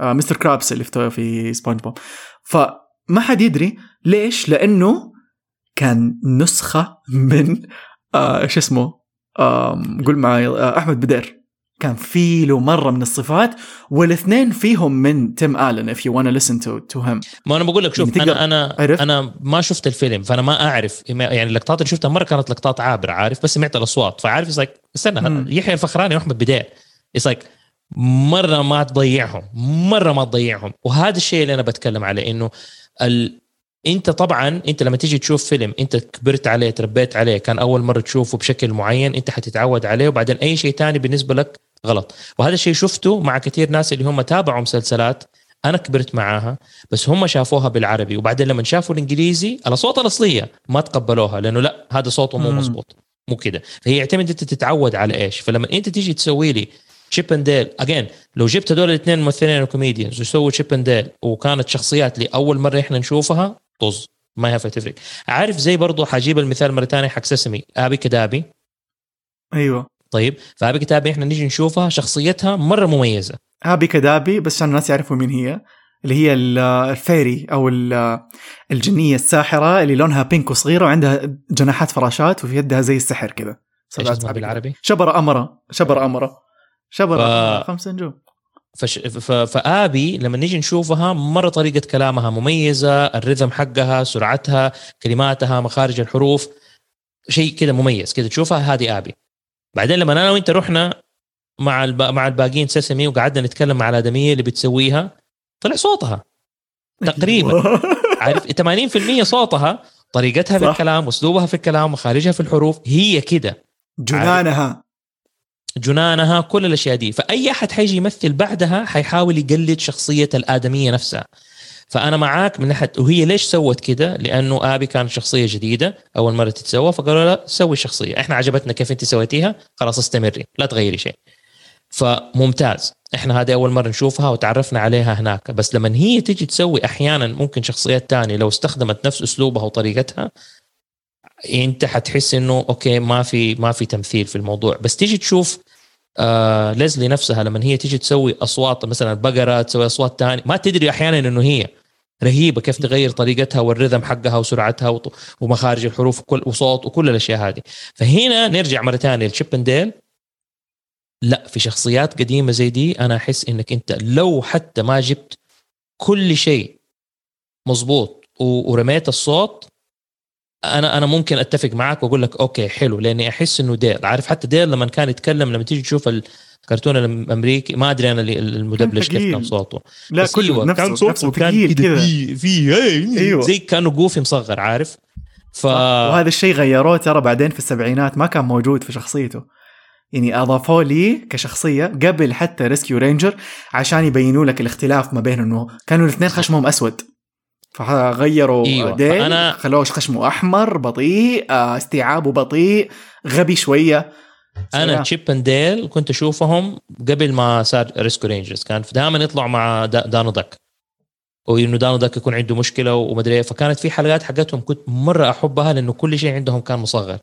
آه Mr. Krabs اللي في في سبونج بوب. فما حد يدري ليش؟ لأنه كان نسخة من آه شو اسمه؟ آه قول معي آه أحمد بدير كان في له مرة من الصفات والاثنين فيهم من Tim Allen if you wanna listen to to him. ما أنا بقول لك شوف يعني أنا أنا عرف؟ أنا ما شفت الفيلم فأنا ما أعرف يعني اللقطات اللي شفتها مرة كانت لقطات عابرة عارف؟ بس سمعت الأصوات فعارف like استنى يحيى الفخراني وأحمد بدير It's like مرة ما تضيعهم مرة ما تضيعهم. وهذا الشيء اللي أنا بتكلم عليه إنه ال... انت طبعا انت لما تيجي تشوف فيلم انت كبرت عليه تربيت عليه كان أول مرة تشوفه بشكل معين انت حتتعود عليه وبعدين أي شيء تاني بالنسبة لك غلط. وهذا الشيء شفته مع كثير ناس اللي هم تابعوا مسلسلات أنا كبرت معاها بس هم شافوها بالعربي. وبعدين لما شافوا الإنجليزي الاصوات الأصلية ما تقبلوها لأنه لا هذا صوته مو مزبوط مو كده. فهي يعتمد أنت تتعود على إيش. فلما أنت تيجي تسوي لي Chip and Dale again لو جبت هذول الاثنين ممثلين و comedians وسووا Chip and Dale وكانت شخصيات لأول مرة إحنا نشوفها طز. ما ينفع تفرق عارف زي برضو حجيب المثال مرة ثانية حق Sesame Abby Cadabby. أيوه. طيب ف Abby Cadabby إحنا نيجي نشوفها شخصيتها مرة مميزة. Abby Cadabby بس عشان الناس يعرفوا مين هي اللي هي ال fairy أو الجنية الساحرة اللي لونها بينك وصغيرة وعندها جناحات فراشات وفي يدها زي السحر كذا بالعربي؟ شبر أمرة. شبر أمرة. شبر ف... خمس نجوم. فش... ف... فآبي لما نيجي نشوفها مرة طريقة كلامها مميزة الرذم حقها سرعتها كلماتها مخارج الحروف شيء كده مميز كده تشوفها هذه آبي. بعدين لما أنا وأنت رحنا مع الب... مع الباقيين سيسمي وقعدنا نتكلم مع الادميه اللي بتسويها طلع صوتها. تقريبا. عارف؟ 80% صوتها طريقتها في صح. الكلام أسلوبها في الكلام مخارجها في الحروف هي كده. جنانها. جنانها كل الأشياء دي. فأي أحد حيجي يمثل بعدها حيحاول يقلد شخصية الآدمية نفسها. فأنا معاك من ناحية وهي ليش سوت كده؟ لأنه آبي كانت شخصية جديدة أول مرة تتسوى فقالوا لها سوي الشخصيه، إحنا عجبتنا كيف أنت سويتيها؟ خلاص استمري لا تغيري شيء. فممتاز. إحنا هذه أول مرة نشوفها وتعرفنا عليها هناك. بس لما هي تيجي تسوي أحيانا ممكن شخصيات تانية لو استخدمت نفس أسلوبها وطريقتها أنت حتحس إنه أوكي ما في ما في تمثيل في الموضوع. بس تيجي تشوف آه ليزلي نفسها لما هي تيجي تسوي أصوات مثلا بقرة تسوي أصوات تانية ما تدري أحيانا إنه هي رهيبة كيف تغير طريقتها والرذم حقها وسرعتها ومخارج الحروف وكل وصوت وكل الأشياء هذه. فهنا نرجع مرة ثانية ل Chip and Dale لا في شخصيات قديمة زي دي أنا أحس إنك أنت لو حتى ما جبت كل شيء مظبوط ورميت الصوت أنا أنا ممكن أتفق معك وأقول لك okay حلو لأني أحس إنه Dale عارف حتى Dale لما كان يتكلم لما تيجي تشوف الكرتون الأمريكي ما أدري أنا اللي- المدبلج كيف. كان صوته. لا كله أيوة، نفسه كان صوته نفسه كان كذا في في. أيوة. زي كأنه Goofy مصغر عارف؟ ف وهذا الشيء غيروه ترى بعدين في السبعينات ما كان موجود في شخصيته. يعني أضافوه لي كشخصية قبل حتى Rescue Ranger عشان يبينوا لك الاختلاف ما بين إنه كانوا الاثنين خشمهم أسود. فغيروا أيوة،. Dale فأنا- خلوه خشمه احمر بطيء آه، استيعابه بطيء غبي شوية أنا. Chip and Dale كنت أشوفهم قبل ما صار Rescue Rangers كان دائما يطلعوا مع Do- Donald Duck وانه Donald Duck يكون عنده مشكلة ومدري إيه فكانت في حلقات حقتهم كنت مرة أحبها لأنه كل شيء عندهم كان مصغر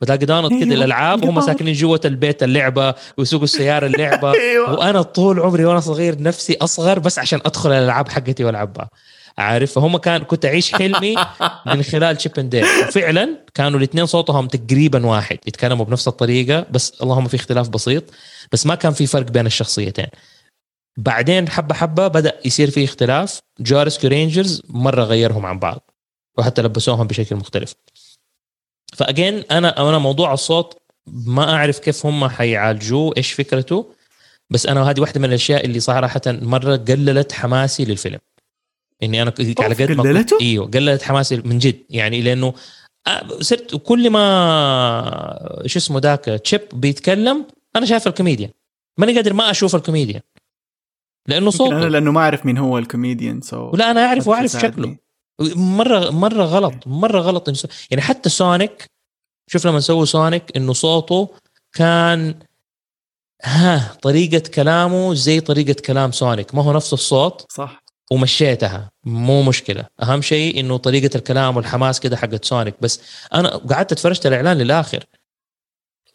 بتلاقي Donald أيوة، كده الألعاب هم أيوة. ساكنين جوه البيت اللعبة ويسوقوا السيارة اللعبة أيوه وأنا طول عمري وأنا صغير نفسي أصغر بس عشان أدخل الألعاب حقتي وألعبها عارف فهم كان كنت أعيش حلمي من خلال Chip and Dale وفعلا كانوا الاثنين صوتهم تقريبا واحد يتكلموا بنفس الطريقة بس اللهم في اختلاف بسيط بس ما كان في فرق بين الشخصيتين. بعدين حبة حبة بدأ يصير في اختلاف. جا Rescue Rangers مرة غيرهم عن بعض وحتى لبسوهم بشكل مختلف. ف again أنا أنا موضوع الصوت ما أعرف كيف هم حيعالجوه إيش فكرته بس أنا هذه واحدة من الأشياء اللي صراحة مرة قللت حماسي للفيلم. إني أنا على قد ما قللته؟ إيوه قللت حماسي من جد. يعني لأنه آه، صرت كل ما شو اسمه ذاك Chip بيتكلم أنا شايف الكوميديان. ماني قادر ما أشوف الكوميديان. لأنه يمكن أنا صوته لأنه ما أعرف مين هو ال comedian so ولا أنا أعرف وأعرف. شكله. مرة مرة غلط مرة غلط يعني حتى Sonic شوف لما سووا Sonic إنه صوته كان ها طريقة كلامه زي طريقة كلام Sonic ما هو نفس الصوت. صح. ومشيتها. مو مشكلة. أهم شيء إنه طريقة الكلام والحماس كده حقت Sonic. بس أنا قعدت اتفرجت الإعلان للآخر.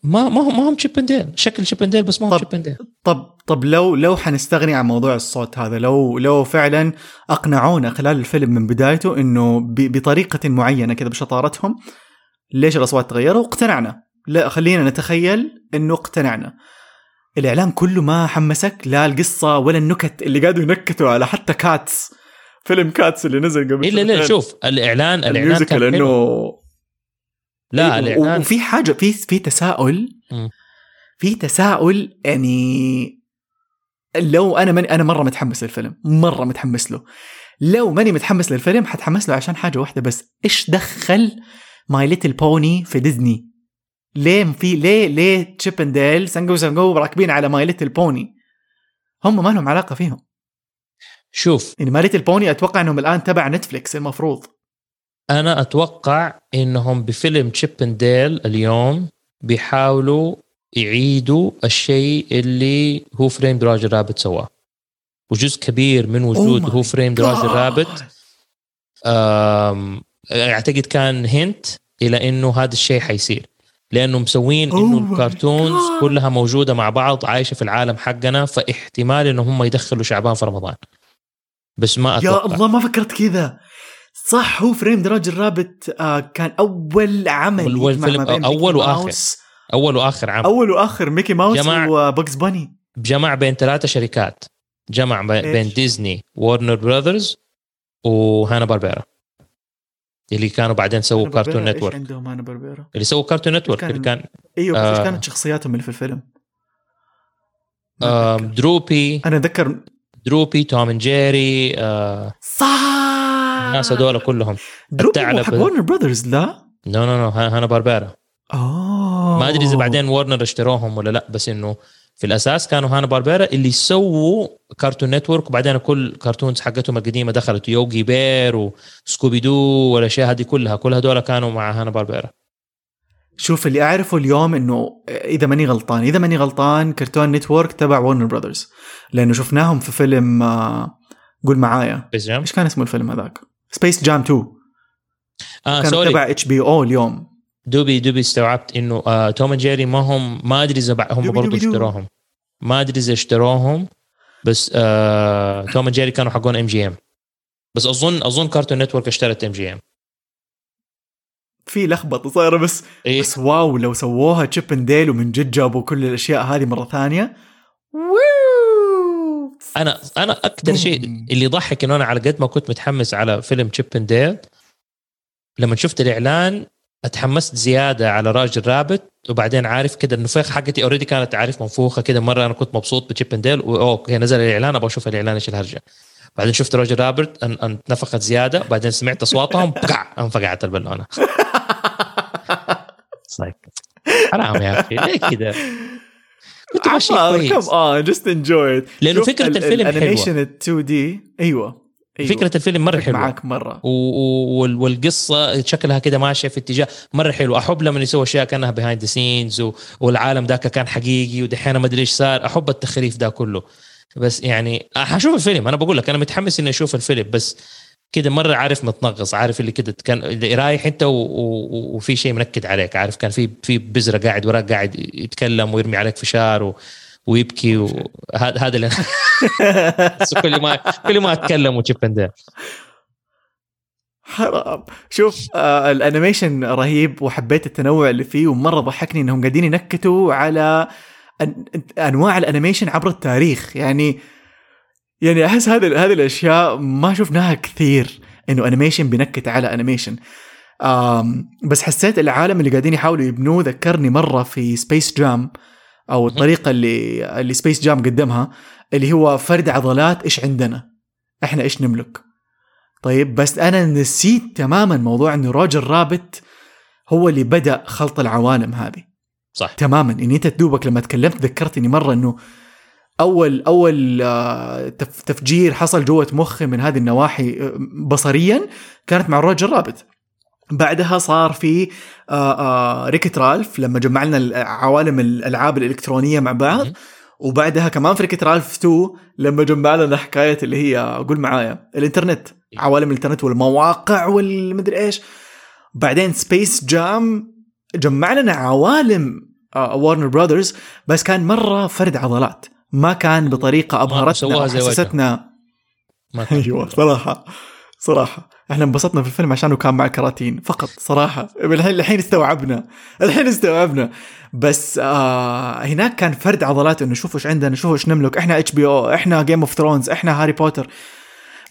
ما ما هم ما هم Chip and Dale شكل Chip and Dale بس ما هم طب Chip and Dale طب طب لو لو حنستغني عن موضوع الصوت هذا لو لو فعلا أقنعونا خلال الفيلم من بدايته إنه بطريقة معينة كذا بشطارتهم ليش الأصوات تغيروا؟ واقتنعنا لا خلينا نتخيل إنه اقتنعنا. الاعلان كله ما حمسك؟ لا القصة ولا النكت اللي قاعدوا ينكتوا على حتى Cats. فيلم Cats اللي نزل قبل إلا لا سنتين. شوف الإعلان ال musical كان حلو. انه لا أيوة، الإعلان وفي حاجة في في تساؤل. في تساؤل يعني لو أنا ماني أنا مرة متحمس للفيلم. مرة متحمس له. لو ماني متحمس للفيلم حتحمس له عشان حاجة واحدة بس. إيش دخل My Little Pony في ديزني ليه في ليه ليه Chip and Dale سنجب وسنجوب راكبين على My Little Pony هم ما لهم علاقة فيهم. شوف. يعني My Little Pony أتوقع إنهم الآن تبع Netflix المفروض. أنا أتوقع إنهم بفيلم Chip and Dale اليوم بيحاولوا يعيدوا الشيء اللي Who Framed Roger Rabbit سواه. وجزء كبير من وجود Oh Who Framed Roger Rabbit أعتقد كان hint إلى إنه هذا الشيء حيصير. لأنه مسوين إنه Oh ال cartoons God. كلها موجودة مع بعض عايشة في العالم حقنا فاحتمال انه هم يدخلوا شعبان في رمضان بس ما أتوقع يا الله ما فكرت كذا صح Who Framed Roger Rabbit آه كان أول عمل أول يجمع فيلم- ميكي وآخر. ماوس أول وآخر عام أول وآخر ميكي ماوس. وباغز باني جمع بين ثلاثة شركات جمع بين إيش؟ بين ديزني وورنر براذرز وهانا باربيرا اللي كانوا بعدين سووا كارتون نتورك عندهم هانا بربيرا اللي سووا كارتون نتورك كان- اللي كان إيوه بس إيش آه. كانت شخصياتهم اللي في الفيلم؟ آه. دروبي أنا أتذكر دروبي توم أند جيري آه صح الناس هذول كلهم دروبي. حق ورنر براذرز لا؟ no no no هانا باربيرا اوه ما أدري إذا بعدين ورنر اشتروهم ولا لا بس إنه في الأساس كانوا هانا باربيرا اللي سووا كارتون نتورك وبعدين كل cartoons حقتهم القديمة دخلت يوغي بير وسكوبي دو والأشياء هذه كلها. كل هذول كانوا مع هانا باربيرا. شوف اللي أعرفه اليوم إنه إذا ماني غلطان إذا ماني غلطان كرتون نتورك تبع ورنر براذرز لأنه شفناهم في فيلم آه، قول معايا. إيش كان اسمه الفيلم هذاك؟ Space Jam 2 آه كان sorry. تبع HBO اليوم. دوبي دوبي استوعبت إنه آه توم اند جيري ما هم ما أدري إذا هم برضه. اشتروهم. ما أدري إذا اشتروهم بس آه توم اند جيري كانوا حقون MGM بس اظن أظن كارتون نتورك اشترت MGM في لخبطة صايرة بس إيه. بس wow لو سووها تشيب ديل ومن جد جابوا كل الأشياء هذه مرة ثانية. ووو أنا أنا أكثر شيء اللي يضحك إنه أنا على قد ما كنت متحمس على فيلم تشيب ديل لما شفت الإعلان أتحمست زيادة على روجر رابت وبعدين عارف كده النفاخ حقتي already كانت عارف منفوخة كده. مرة أنا كنت مبسوط بتشيب اند ديل okay نزل الإعلان أبغى أشوف الإعلان إيش الهرجة. بعدين شفت روجر رابت ان أن نفخت زيادة بعدين سمعت أصواتهم بقع انفقعت البالونة. حرام يا أخي ليه كده؟ كنت ماشي كويس. آه just enjoy لأنه فكرة الفيلم حلوة. ال animation ال 2D أيوه. أيوه. فكرة الفيلم مرة حلوة. معاك مرة. و- و- وال- والقصة شكلها كده ماشية في اتجاه مرة حلو أحب لما يسوي أشياء كأنها behind the scenes والعالم ذاك كان حقيقي ودحين ما أدري إيش صار. أحب التخريف ده كله. بس يعني حشوف الفيلم. أنا بقول لك أنا متحمس إني أشوف الفيلم. بس كده مرة عارف متنغص. عارف اللي كده كان اللي رايح أنت و... و... وفي شيء منكد عليك. عارف كان في في بزرة قاعد وراك قاعد يتكلم ويرمي عليك فشار و... ويبكي وهذا هذا اللي كل ما كل ما أتكلم and حرام. شوف آه ال animation رهيب وحبيت التنوع اللي فيه ومرة ضحكني إنهم قاعدين ينكتوا على أن... أنواع ال animation عبر التاريخ. يعني يعني أحس هذه هذه الأشياء ما شفناها كثير إنه animation بينكت على animation. آم بس حسيت العالم اللي قاعدين يحاولوا يبنوه ذكرني مرة في Space Jam أو الطريقة اللي اللي Space Jam قدمها اللي هو فرد عضلات إيش عندنا؟ إحنا إيش نملك؟ طيب بس أنا نسيت تماما موضوع إنه روجر رابت هو اللي بدأ خلط العوالم هذه. صح. تماما. إني أنت دوبك لما تكلمت ذكرتني مرة إنه أول أول آه، تف- تفجير حصل جوة مخي من هذه النواحي آه، بصريا كانت مع روجر رابت. بعدها صار في آه، آه، Wreck-It Ralph لما جمع لنا عوالم الألعاب الإلكترونية مع بعض. وبعدها كمان في Wreck-It Ralph 2 لما جمع لنا حكايه اللي هي قول معايا الإنترنت عوالم الإنترنت والمواقع والمدري إيش. بعدين Space Jam جمع لنا عوالم وارنر براذرز بس كان مرة فرد عضلات. ما كان بطريقة أبهرتنا وحسستنا أيوه صراحة صراحة. إحنا انبسطنا في الفيلم عشانه كان مع كراتين فقط صراحة. الحين استوعبنا. الحين استوعبنا. بس آه هناك كان فرد عضلات إنه شوفوا إيش عندنا شوفوا إيش نملك. إحنا HBO إحنا Game of Thrones إحنا هاري بوتر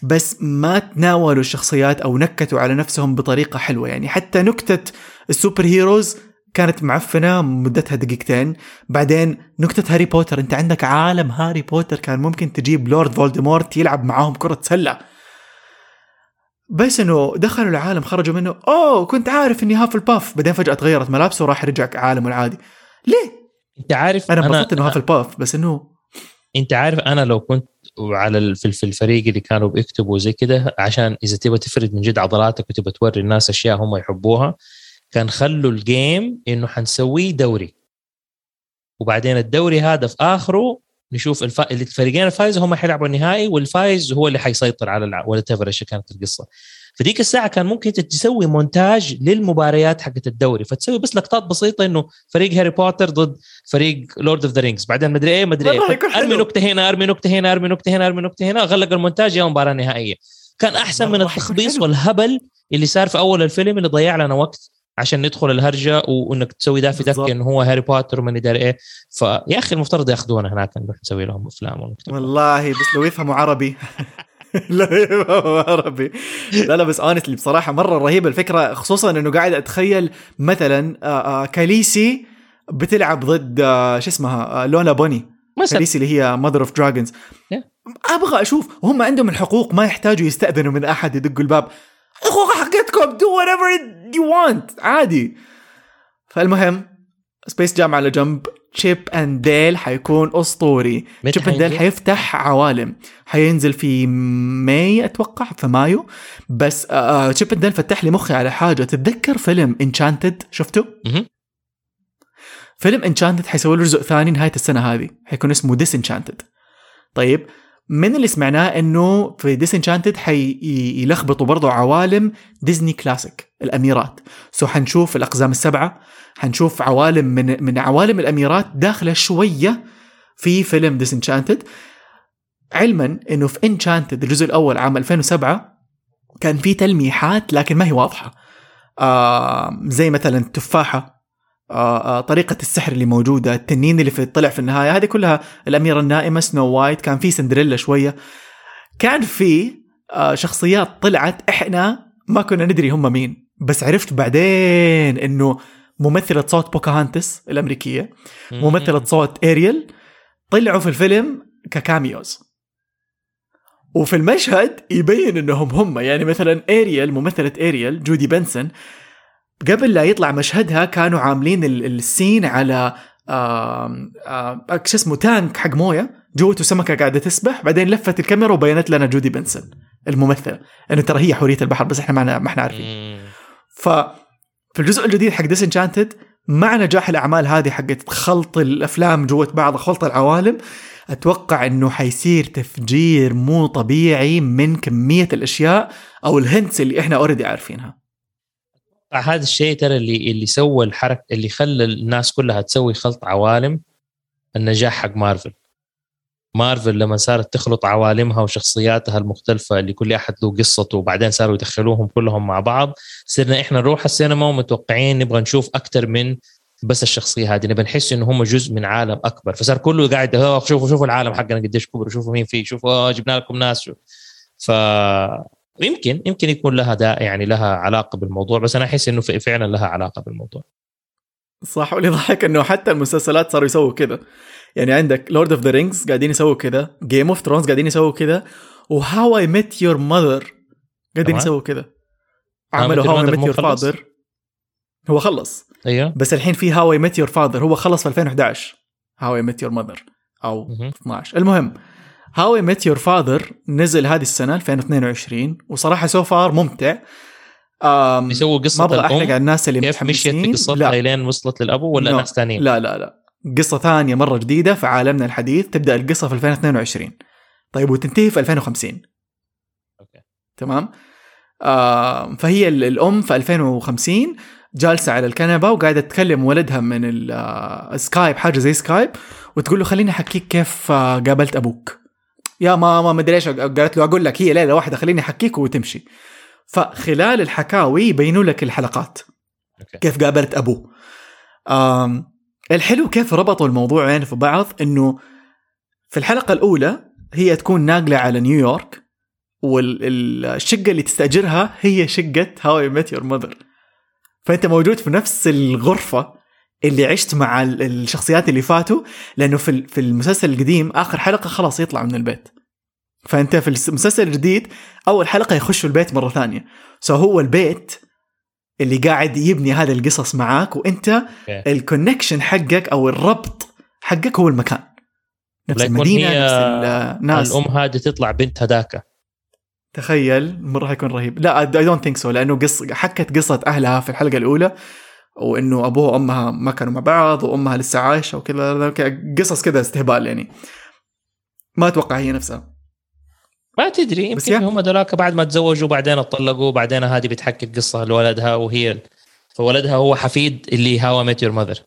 بس ما تناولوا الشخصيات أو نكتوا على نفسهم بطريقة حلوة. يعني حتى نكتة ال superheroes كانت معفنة مدتها دقيقتين. بعدين نكتة هاري بوتر أنت عندك عالم هاري بوتر كان ممكن تجيب لورد فولدمورت يلعب معاهم كرة سلة. بس إنه دخلوا العالم خرجوا منه. أوه كنت عارف إني هافلباف بعدين فجأة تغيرت ملابسه وراح رجع عالمه العادي. ليه؟ أنت عارف أنا انبسطت إنه هافلباف بس إنه أنت عارف أنا لو كنت على ال- في في الفريق اللي كانوا بيكتبوا زي كده عشان إذا تبغى تفرد من جد عضلاتك وتبغى توري الناس أشياء هم يحبوها كان خلوا ال game إنه حنسويه دوري. وبعدين الدوري هذا في آخره نشوف الف... الفريقين الفايز هم حيلعبوا النهائي والفايز هو اللي حيسيطر على الع... ولا إيش كانت القصة فديك الساعة كان ممكن انت تسوي مونتاج للمباريات حقت الدوري فتسوي بس لقطات بسيطة انه فريق هاري بوتر ضد فريق Lord of the Rings بعدين مدري إيه مدري إيه ارمي. نكتة هنا ارمي نكتة هنا ارمي نكتة هنا ارمي نكتة هنا غلق المونتاج يا مباراة نهائية كان أحسن من التخبيص. والهبل اللي صار في أول الفيلم اللي ضيع لنا وقت عشان ندخل الهرجة وإنك تسوي ده في. دك انه هو هاري بوتر وماني داري إيه. فيا أخي المفترض ياخذونا هناك نروح نسوي لهم أفلام ونكتب والله بس لو يفهموا عربي. لا عربي. لا لا بس honestly بصراحة مرة رهيبة الفكرة خصوصا إنه قاعد أتخيل مثلا آه، آه، كاليسي بتلعب ضد آه، شو اسمها لولا باني. مثلا كاليسي اللي هي mother of dragons. أبغى أشوف وهم عندهم الحقوق ما يحتاجوا يستأذنوا من أحد يدقوا الباب. حقوق حقتكم do whatever you want عادي. فالمهم Space Jam على جنب. Chip and Dale حيكون أسطوري. Chip and Dale؟ حيفتح عوالم. حينزل في ماي أتوقع في مايو. بس آه Chip and Dale فتح لي مخي على حاجة. تتذكر فيلم Enchanted شفته؟ فيلم Enchanted حيسوي له جزء ثاني نهاية السنة هذه. حيكون اسمه Disenchanted طيب من اللي سمعناه إنه في Disenchanted حيلخبطوا برضو عوالم Disney classic الأميرات. so حنشوف الأقزام السبعة حنشوف عوالم من من عوالم الأميرات داخلة شوية في فيلم Disenchanted علما إنه في Enchanted الجزء الأول عام 2007 كان في تلميحات لكن ما هي واضحة. آه زي مثلا آه طريقة السحر اللي موجودة التنين اللي في طلع في النهاية هذه كلها الأميرة النائمة سنو وايت كان في سندريلا شوية. كان في آه شخصيات طلعت إحنا ما كنا ندري هم مين. بس عرفت بعدين إنه ممثلة صوت بوكاهانتس الأمريكية ممثلة صوت اريل طلعوا في الفيلم ك cameos. وفي المشهد يبين إنهم هم يعني مثلا اريل ممثلة اريل جودي بنسون قبل لا يطلع مشهدها كانوا عاملين ال- ال scene على شو اسمه tank حق مويه جوته سمكة قاعدة تسبح. بعدين لفت الكاميرا وبينت لنا جودي بنسون الممثله إنه ترى هي حوريه البحر بس إحنا ما ما إحنا عارفين. ف في الجزء الجديد حق Disenchanted مع نجاح الأعمال هذه حقت خلط الأفلام جوة بعض خلط العوالم أتوقع إنه حيصير تفجير مو طبيعي من كمية الأشياء أو ال hints اللي إحنا already عارفينها. هذا الشيء ترى اللي اللي سوى الحركه اللي خلى الناس كلها تسوي خلط عوالم النجاح حق مارفل مارفل لما صارت تخلط عوالمها وشخصياتها المختلفة اللي كل أحد له قصته وبعدين صاروا يدخلوهم كلهم مع بعض صرنا إحنا نروح السينما ومتوقعين نبغى نشوف أكثر من بس الشخصية هذه نبغى نحس إنه هم جزء من عالم أكبر فصار كله قاعد "آه، شوفوا شوفوا العالم حقنا قديش كبر شوفوا مين فيه شوفوا جبنا لكم ناس. ف يمكن يمكن يكون لها دا يعني لها علاقة بالموضوع بس أنا أحس إنه في- فعلا لها علاقة بالموضوع. صح واللي ضحك إنه حتى المسلسلات صاروا يسووا كذا يعني عندك Lord of the Rings قاعدين يسووا كذا Game of Thrones قاعدين يسووا كذا و How I Met Your Mother قاعدين. يسووا كذا عملوا How I Met Your؟ Father هو خلص. أيوه. بس الحين في How I Met Your Father هو خلص في 2011 How I Met Your Mother أو مهم. 12 المهم How I Met Your Father نزل هذه السنة 2022 وصراحة so far ممتع. يسووا ما قصة أبغى أحرق على الناس اللي كيف مشيت في متحمسين قصتها لا. لين وصلت للأبو ولا No. ناس ثانيين؟ لا لا لا. قصة ثانية مرة جديدة في عالمنا الحديث تبدأ القصة في 2022 طيب وتنتهي في 2050 okay. تمام؟ آه فهي ال- الأم في 2050 جالسة على الكنبة وقاعدة تكلم ولدها من ال Skype حاجة زي Skype وتقول له خليني أحكيك كيف آه، قابلت أبوك. يا ماما ما أدري إيش قالت له أقول لك هي ليله واحدة خليني أحكيك وتمشي. فخلال الحكاوي يبينوا لك الحلقات. كيف قابلت ابوه الحلو كيف ربطوا الموضوعين في بعض إنه في الحلقة الأولى هي تكون ناقلة على نيويورك والشقة اللي تستأجرها هي شقة هاو اي ميت يور ماذر فأنت موجود في نفس الغرفة اللي عشت مع ال- الشخصيات اللي فاتوا لأنه في في المسلسل القديم آخر حلقة خلاص يطلع من البيت. فأنت في المسلسل الجديد أول حلقة يخشوا البيت مرة ثانية. so هو البيت اللي قاعد يبني هذه القصص معاك وأنت. ال connection حقك أو الربط حقك هو المكان. نفس المدينة نفس الناس الأم هذه تطلع بنت هذاك. تخيل مره حيكون رهيب. لا I don't think so لأنه قص حكت قصة أهلها في الحلقة الأولى. وانه أبوها وأمها ما كانوا مع بعض وأمها لسه عايشة وكذا قصص كذا استهبال يعني. ما أتوقع هي نفسها. ما تدري يمكن يا- هم ذولاك بعد ما تزوجوا بعدين اتطلقوا بعدين هذه بتحكي قصة لولدها وهي فولدها هو حفيد اللي How Met Your Mother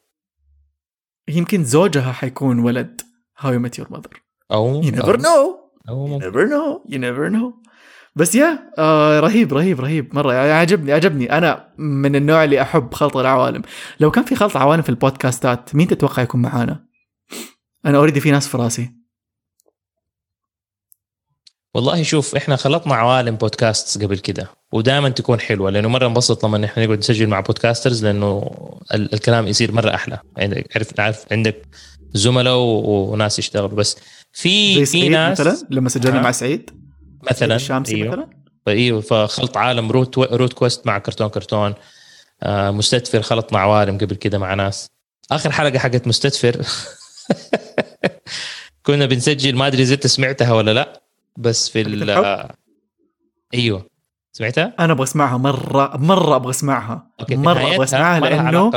يمكن زوجها حيكون ولد How You Met Your Mother أو You never know. أو You ممكن. never know. You never know. بس yeah آه رهيب رهيب رهيب. مرة يعني عجبني عجبني. أنا من النوع اللي أحب خلط العوالم. لو كان في خلط عوالم في البودكاستات مين تتوقع يكون معانا؟ أنا already في ناس في راسي. والله شوف إحنا خلطنا عوالم بودكاست قبل كده ودائما تكون حلوة لأنه مرة انبسط لما إحنا نقعد نسجل مع podcasters لأنه ال- الكلام يصير مرة أحلى. يعني عرف عارف عندك زملاء وناس يشتغلوا. بس في في ناس مثلا لما سجلنا آه. مع سعيد؟ مثلا الشامسي إيوه. مثلا؟ إيوه فخلط عالم روت روت كويست مع كرتون كرتون. آه مستدفر خلطنا عوالم قبل كده مع ناس. آخر حلقة حقت مستدفر. كنا بنسجل ما أدري إذا أنت سمعتها ولا لا بس في ال إيوه. سمعتها؟ أنا أبغى أسمعها مرة مرة أبغى أسمعها. مرة أبغى أسمعها لأنه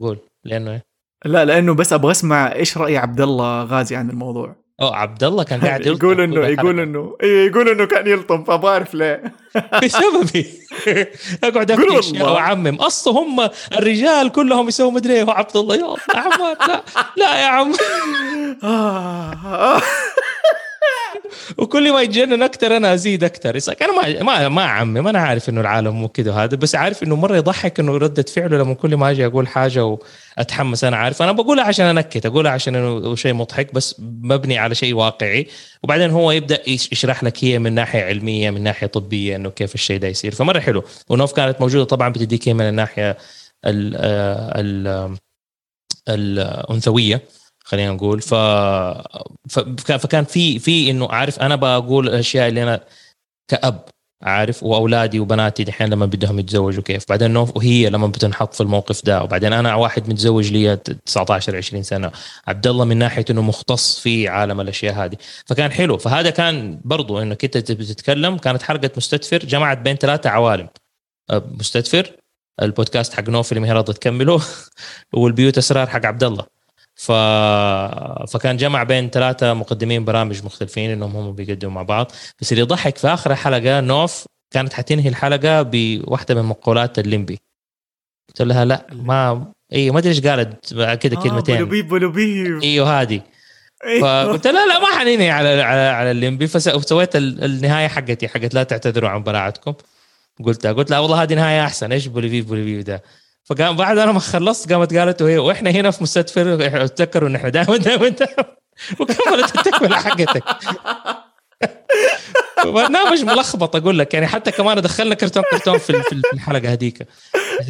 قول لأنه إيه؟ لا لأنه بس أبغى أسمع إيش رأي عبد الله غازي عن الموضوع. اوه عبد الله كان قاعد يلطم يقول انه يقول. انه أيوه يقول إنه كان يلطم فابغى اعرف ليه. بسببي. أقعد اشياء والله. وأعمم. أصلا هم الرجال كلهم يسووا مدري إيه. وعبد الله. يا الله يا عم. لا لا يا عم. آه، آه. وكل ما يتجنن أكثر أنا أزيد أكثر أنا ما ما ما اعمم أنا عارف إنه العالم مو كذا هذا بس عارف إنه مرة يضحك إنه ردة فعله لما كل ما أجي أقول حاجة وأتحمس أنا عارف أنا بقولها عشان أنكت أقولها عشان إنه شيء مضحك بس مبني على شيء واقعي. وبعدين هو يبدأ يش- يشرح لك هي من ناحية علمية من ناحية طبية إنه كيف الشيء ده يصير. فمرة حلو. ونوف كانت موجودة طبعا بتديك من الناحية ال ال الأنثوية. خلينا نقول. ف... فكان في في إنه عارف أنا بقول الأشياء اللي أنا كأب عارف وأولادي وبناتي دحين لما بدهم يتزوجوا كيف. بعدين وهي لما بتنحط في الموقف ده. وبعدين أنا واحد متزوج لي 19 20 سنة. عبد الله من ناحية إنه مختص في عالم الأشياء هذه. فكان حلو. فهذا كان برضو إنك أنت بتتكلم كانت حلقه مستدفر. جمعت بين ثلاثة عوالم. أه، مستدفر البودكاست حق نوف اللي ما هي راضية تكمله والبيوت أسرار حق عبد الله. ف... فكان جمع بين ثلاثة مقدمين برامج مختلفين إنهم هم بيقدموا مع بعض. بس اللي ضحك في آخر الحلقة نوف كانت حتنهي الحلقة بواحدة من مقولات الليمبي. قلت لها لا ما اي ما أدري إيش قالت كذا آه، كلمتين. بولوبيب بولوبيب إيوه هذه. أيوه. فقلت لا لا ما حننهي على على على الليمبي. فسويت ال- النهاية حقتي حقت لا تعتذروا عن براعتكم. قلتها قلت لا والله هذه نهاية أحسن. إيش بوليفي بوليفي ده؟ فقام بعد أنا ما خلصت قامت قالت وهي وإحنا هنا في مستدفر إحنا تذكروا إن إحنا دائما دائما دائما وكملت التكملة حقتك. برنامج ملخبط أقول لك يعني حتى كمان دخلنا كرتون كرتون في في ال- في الحلقة هذيك.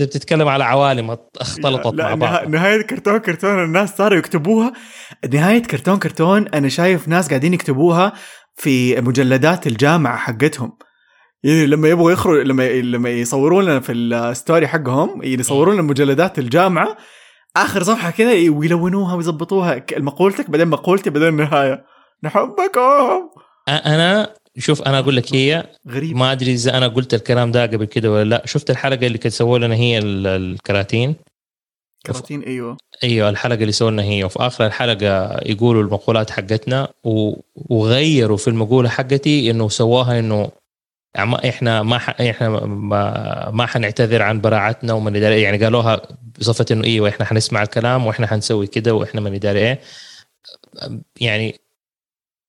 بتتكلم على عوالم اختلطت مع بعض. نهاية كرتون كرتون الناس صاروا يكتبوها. نهاية كرتون كرتون أنا شايف ناس قاعدين يكتبوها في مجلدات الجامعة حقتهم. يعني لما يبغوا يخرجوا لما لما يصوروا لنا في الستوري حقهم يصوروا لنا مجلدات الجامعة آخر صفحة كذا ويلونوها ويظبطوها مقولتك بعدين مقولتي بعدين النهاية. نحبكم! أنا شوف أنا أقول لك هي غريب. ما أدري إذا أنا قلت الكلام ده قبل كده ولا لا. شفت الحلقة اللي كانت سووا لنا هي ال- الكراتين؟ كراتين أيوه. أيوه الحلقة اللي سووا لنا هي. وفي آخر الحلقة يقولوا المقولات حقتنا. وغيروا في المقولة حقتي إنه سواها إنه يعني إحنا ما ح... إحنا ما ما حنعتذر عن براعتنا وما ندري يعني قالوها بصفة إنه أيوه إحنا حنسمع الكلام وإحنا حنسوي كده وإحنا ما ندري إيه. يعني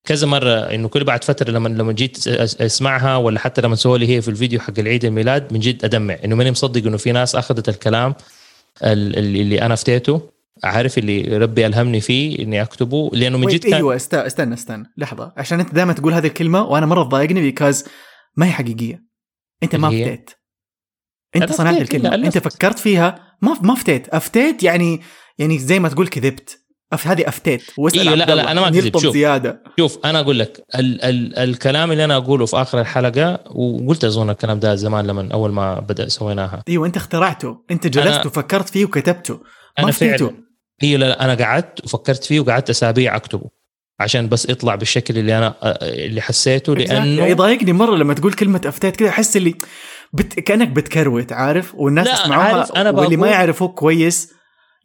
كذا مرة إنه كل بعد فترة لما لما جيت أسمعها ولا حتى لما سووا لي هي في الفيديو حق العيد الميلاد من جد أدمع. إنه ماني مصدق إنه في ناس أخذت الكلام ال- اللي أنا افتيته عارف اللي ربي ألهمني فيه إني أكتبه لأنه من جد كان إيوه است- استنى استنى لحظة. عشان أنت دائما تقول هذه الكلمة وأنا مرة تضايقني because ما هي حقيقية. أنت ما؟ فتيت أنت صنعت الكلمة. أنت. فكرت فيها؟ ما ما فتيت افتيت يعني يعني زي ما تقول كذبت. أف هذه افتيت. واسأل إيوه، لا، لا، أنا ما كذبت، شوف. زيادة. شوف أنا أقول لك ال ال الكلام اللي أنا أقوله في آخر الحلقة وقلت أظن الكلام ده زمان لما أول ما بدأ سويناها. أيوه أنت اخترعته. أنت جلست وفكرت فيه وكتبته. ما أنا فتيته فعلا أيوه لا لا، أنا قعدت وفكرت فيه وقعدت أسابيع أكتبه. عشان بس يطلع بالشكل اللي أنا اللي حسيته لأنه يضايقني مرة لما تقول كلمة افتيت كذا أحس اللي بت... كأنك بتكروت عارف؟ والناس عارف، أنا واللي ما يعرفوك كويس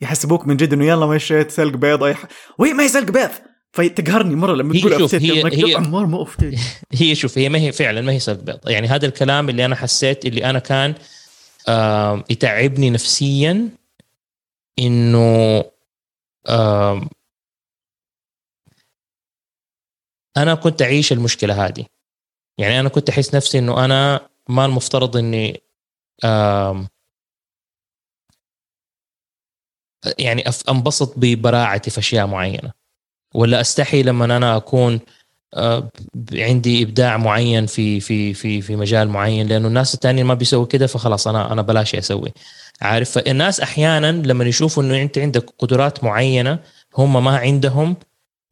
يحسبوك من جد إنه يلا مشيت سلق بيض اي. وهي ما هي سلق بيض! فتقهرني مرة لما تقول افتيت هي- هي- عمار مو افتيت هي شوف هي ما هي فعلا ما هي سلق بيض. يعني هذا الكلام اللي أنا حسيت اللي أنا كان آم، يتعبني نفسيا إنه آم، أنا كنت أعيش المشكلة هذه. يعني أنا كنت أحس نفسي إنه أنا ما المفترض إني يعني أنبسط ببراعتي في أشياء معينة. ولا أستحي لما أنا أكون آه، عندي إبداع معين في في في في مجال معين لأنه الناس الثانيين ما بيسووا كده فخلاص أنا أنا بلاش أسوي. عارف؟ فالناس أحيانا لما يشوفوا إنه أنت عندك قدرات معينة هم ما عندهم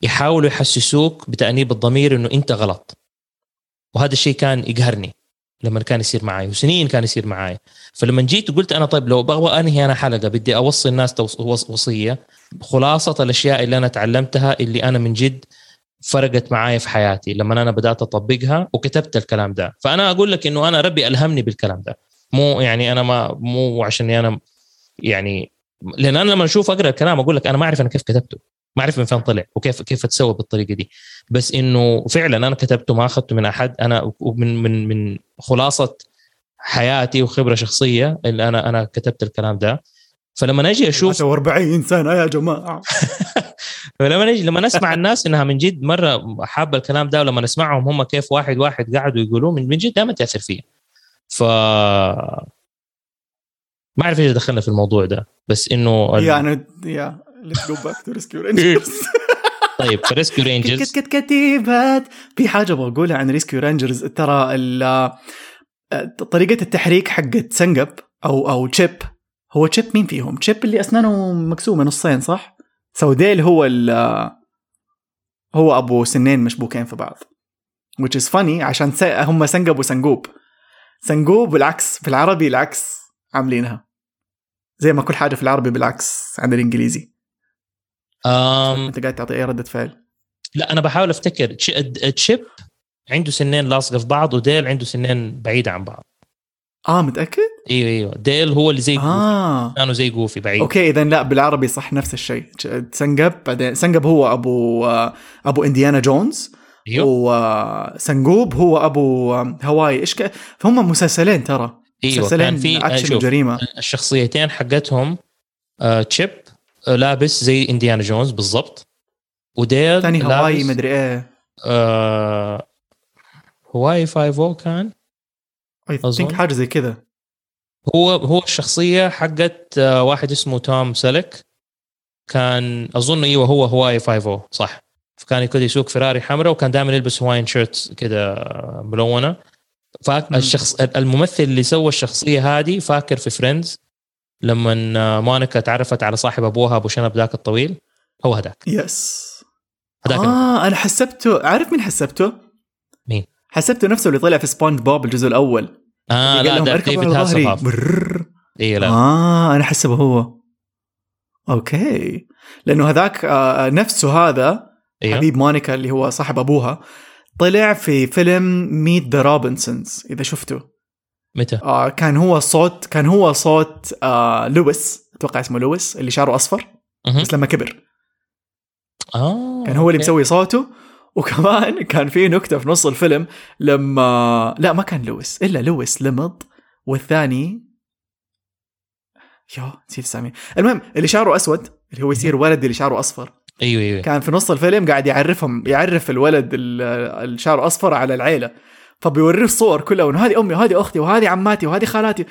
يحاولوا يحسسوك بتأنيب الضمير إنه أنت غلط. وهذا الشيء كان يقهرني لما كان يصير معي وسنين كان يصير معي فلما جيت وقلت أنا طيب لو بغى أنهي أنا حلقة بدي أوصي الناس وصية. خلاصة الأشياء اللي أنا تعلمتها اللي أنا من جد فرقت معايا في حياتي لما أنا بدأت أطبقها وكتبت الكلام ده. فأنا أقول لك إنه أنا ربي ألهمني بالكلام ده. مو يعني أنا ما مو عشان أنا يعني لأن أنا لما أشوف أقرأ الكلام أقول لك أنا ما أعرف أنا كيف كتبته. ما أعرف من فين طلع وكيف كيف اتسوى بالطريقة دي. بس إنه فعلا أنا كتبته ما أخذته من أحد. أنا من من من خلاصة حياتي وخبرة شخصية اللي أنا أنا كتبت الكلام ده. فلما أجي أشوف 40 سنة يا جماعة. فلما نجي لما نسمع الناس إنها من جد مرة حابة الكلام ده ولما نسمعهم هم كيف واحد واحد قعدوا يقولوه من من جد دائما تأثر فيا ف ما أعرف إيش دخلنا في الموضوع ده. بس إنه ال- أنا yeah let's go back to Rescue Rangers طيب Rescue Rangers كت كت كتيبات. في حاجة بقولها عن Rescue Rangers ترى ال- طريقة التحريك حقت سنجب أو أو Chip هو Chip مين فيهم؟ Chip اللي أسنانه مكسومه نصين صح؟ so Dale هو ال هو أبو سنين مشبوكين في بعض. Which is funny عشان هم سنجب وسنجوب. سنجوب بالعكس في العربي العكس عاملينها. زي ما كل حاجة في العربي بالعكس عن الإنجليزي. أم أنت قاعد تعطي أي ردة فعل؟ لا أنا بحاول أفتكر. Ch- Chip عنده سنين لاصقه في بعض و Dale عنده سنين بعيدة عن بعض. آه متأكد؟ أيوه أيوه Dale هو اللي زي Goofy. آه. كانوا زي Goofy بعيد. okay اذا لا بالعربي صح نفس الشيء. سنجب بعدين سنجب هو أبو أبو Indiana Jones. أيوه. وسنجوب هو أبو Hawaii. إيش ك... فهم مسلسلين ترى. أيوه مسلسلين كان في آه، اكشن وجريمة. الشخصيتين حقتهم آه Chip آه لابس زي Indiana Jones بالضبط. و Dale ثاني Hawaii مدري إيه. آه Hawaii 5 كان؟ I think حاجة زي كذا. هو هو الشخصية حقت آه واحد اسمه Tom Selleck كان أظن إيوه هو Hawaii 5 صح. فكان كده يسوق فيراري حمراء وكان دائما يلبس Hawaiian shirts كده آه، ملونة. فالشخص الممثل اللي سوى الشخصية هذه فاكر في Friends لما Monica تعرفت على صاحب أبوها أبو شنب ذاك الطويل هو هذاك yes. هذاك آه أنا حسبته. عارف مين حسبته؟ مين؟ حسبته نفسه اللي طلع في سبونج بوب الجزء الأول. آه لا ده David Hasselhoff. اي لا. آه أنا حسبه هو. okay. لأنه هذاك آه نفسه هذا أيوه حبيب Monica اللي هو صاحب أبوها طلع في فيلم Meet the Robinsons إذا شفته. متى؟ آه كان هو صوت كان هو صوت آه لويس. أتوقع اسمه لويس اللي شعره أصفر مهم. بس لما كبر. آه كان هو اللي. مسوي صوته. وكمان كان في نكتة في نص الفيلم لما لا ما كان لويس إلا لويس لمض والثاني يا نسيت اسامي. المهم اللي شعره أسود اللي هو يصير ولد اللي شعره أصفر. أيوه أيوه. كان في نص الفيلم قاعد يعرفهم يعرف الولد ال- الشعر أصفر على العيلة. فبيوريه الصور كلها انه هذه أمي وهذه أختي وهذه عماتي وهذه خالاتي.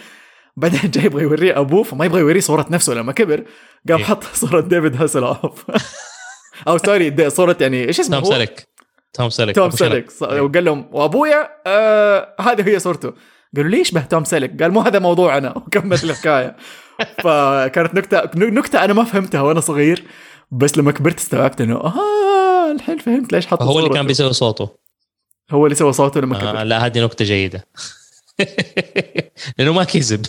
بعدين جاي يبغى يوريه أبوه فما يبغى يوريه صورة نفسه لما كبر قام إيه. حط صورة David Hasselhoff. أو sorry صورة يعني إيش اسمه توم هو؟ Selleck Tom Selleck Tom. Selleck ص- وقال لهم وأبويا آه هذه هي صورته. قالوا ليش به Tom Selleck قال مو هذا موضوعنا. وكمل الحكاية. فكانت نكتة نكتة أنا ما فهمتها وأنا صغير بس لما كبرت استوعبت إنه آه الحين فهمت ليش حط هو اللي. كان بيسوي صوته. هو اللي سوى صوته لما آه كبر. لا هذه نكتة جيدة. لأنه ما كذب.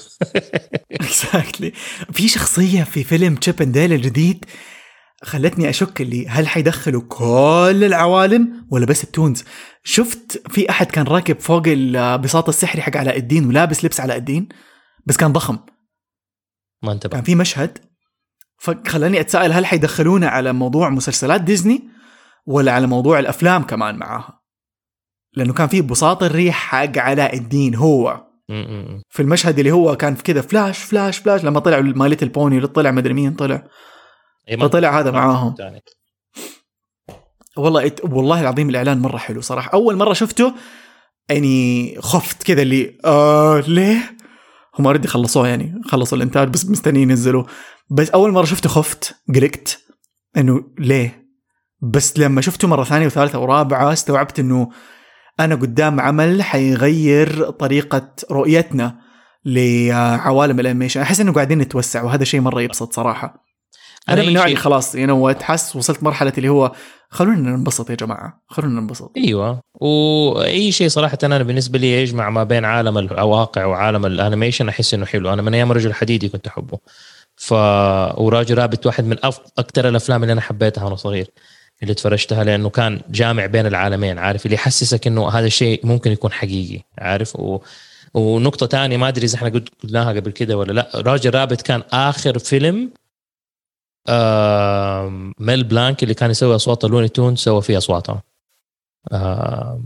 exactly في شخصية في فيلم Chip and Dale الجديد خلتني أشك اللي هل حيدخلوا كل العوالم ولا بس ال toons شفت في أحد كان راكب فوق البساط السحري حق علاء الدين ولابس لبس علاء الدين بس كان ضخم. ما انتبه. كان في مشهد. فخلاني أتساءل هل حيدخلونا على موضوع مسلسلات ديزني ولا على موضوع الأفلام كمان معاها؟ لأنه كان في بساط الريح حق علاء الدين هو. في المشهد اللي هو كان في كذا flash flash flash لما طلع My Little Pony اللي طلع مدري مين طلع. إيه، فطلع هذا معاهم. والله والله العظيم الإعلان مرة حلو صراحة. أول مرة شفته يعني خفت كذا اللي آه ليه؟ هم already خلصوه يعني خلصوا الإنتاج بس مستنيين ينزلوا. بس أول مرة شفته خفت قلقت إنه ليه؟ بس لما شفته مرة ثانية وثالثة ورابعة استوعبت إنه أنا قدام عمل حيغير طريقة رؤيتنا لعوالم ال animation. أحس إنه قاعدين نتوسع وهذا شيء مرة يبسط صراحة. أنا من النوع اللي خلاص you know حس وصلت مرحلة اللي هو خلونا ننبسط يا جماعة خلونا ننبسط. أيوه. وأي شيء صراحة أنا بالنسبة لي يجمع ما بين عالم الواقع وعالم ال animation أحس إنه حلو. أنا من أيام رجل حديدي كنت أحبه. ف و Roger Rabbit واحد من أف... أكثر الأفلام اللي أنا حبيتها وأنا صغير. اللي تفرجتها لأنه كان جامع بين العالمين عارف؟ اللي يحسسك إنه هذا الشيء ممكن يكون حقيقي عارف؟ و... ونقطة ثانية ما أدري إذا إحنا قلناها قبل كده ولا لأ. Roger Rabbit كان آخر فيلم آه Mel Blanc اللي كان يسوي أصوات ال Looney Tunes سوى فيه اصواتها آه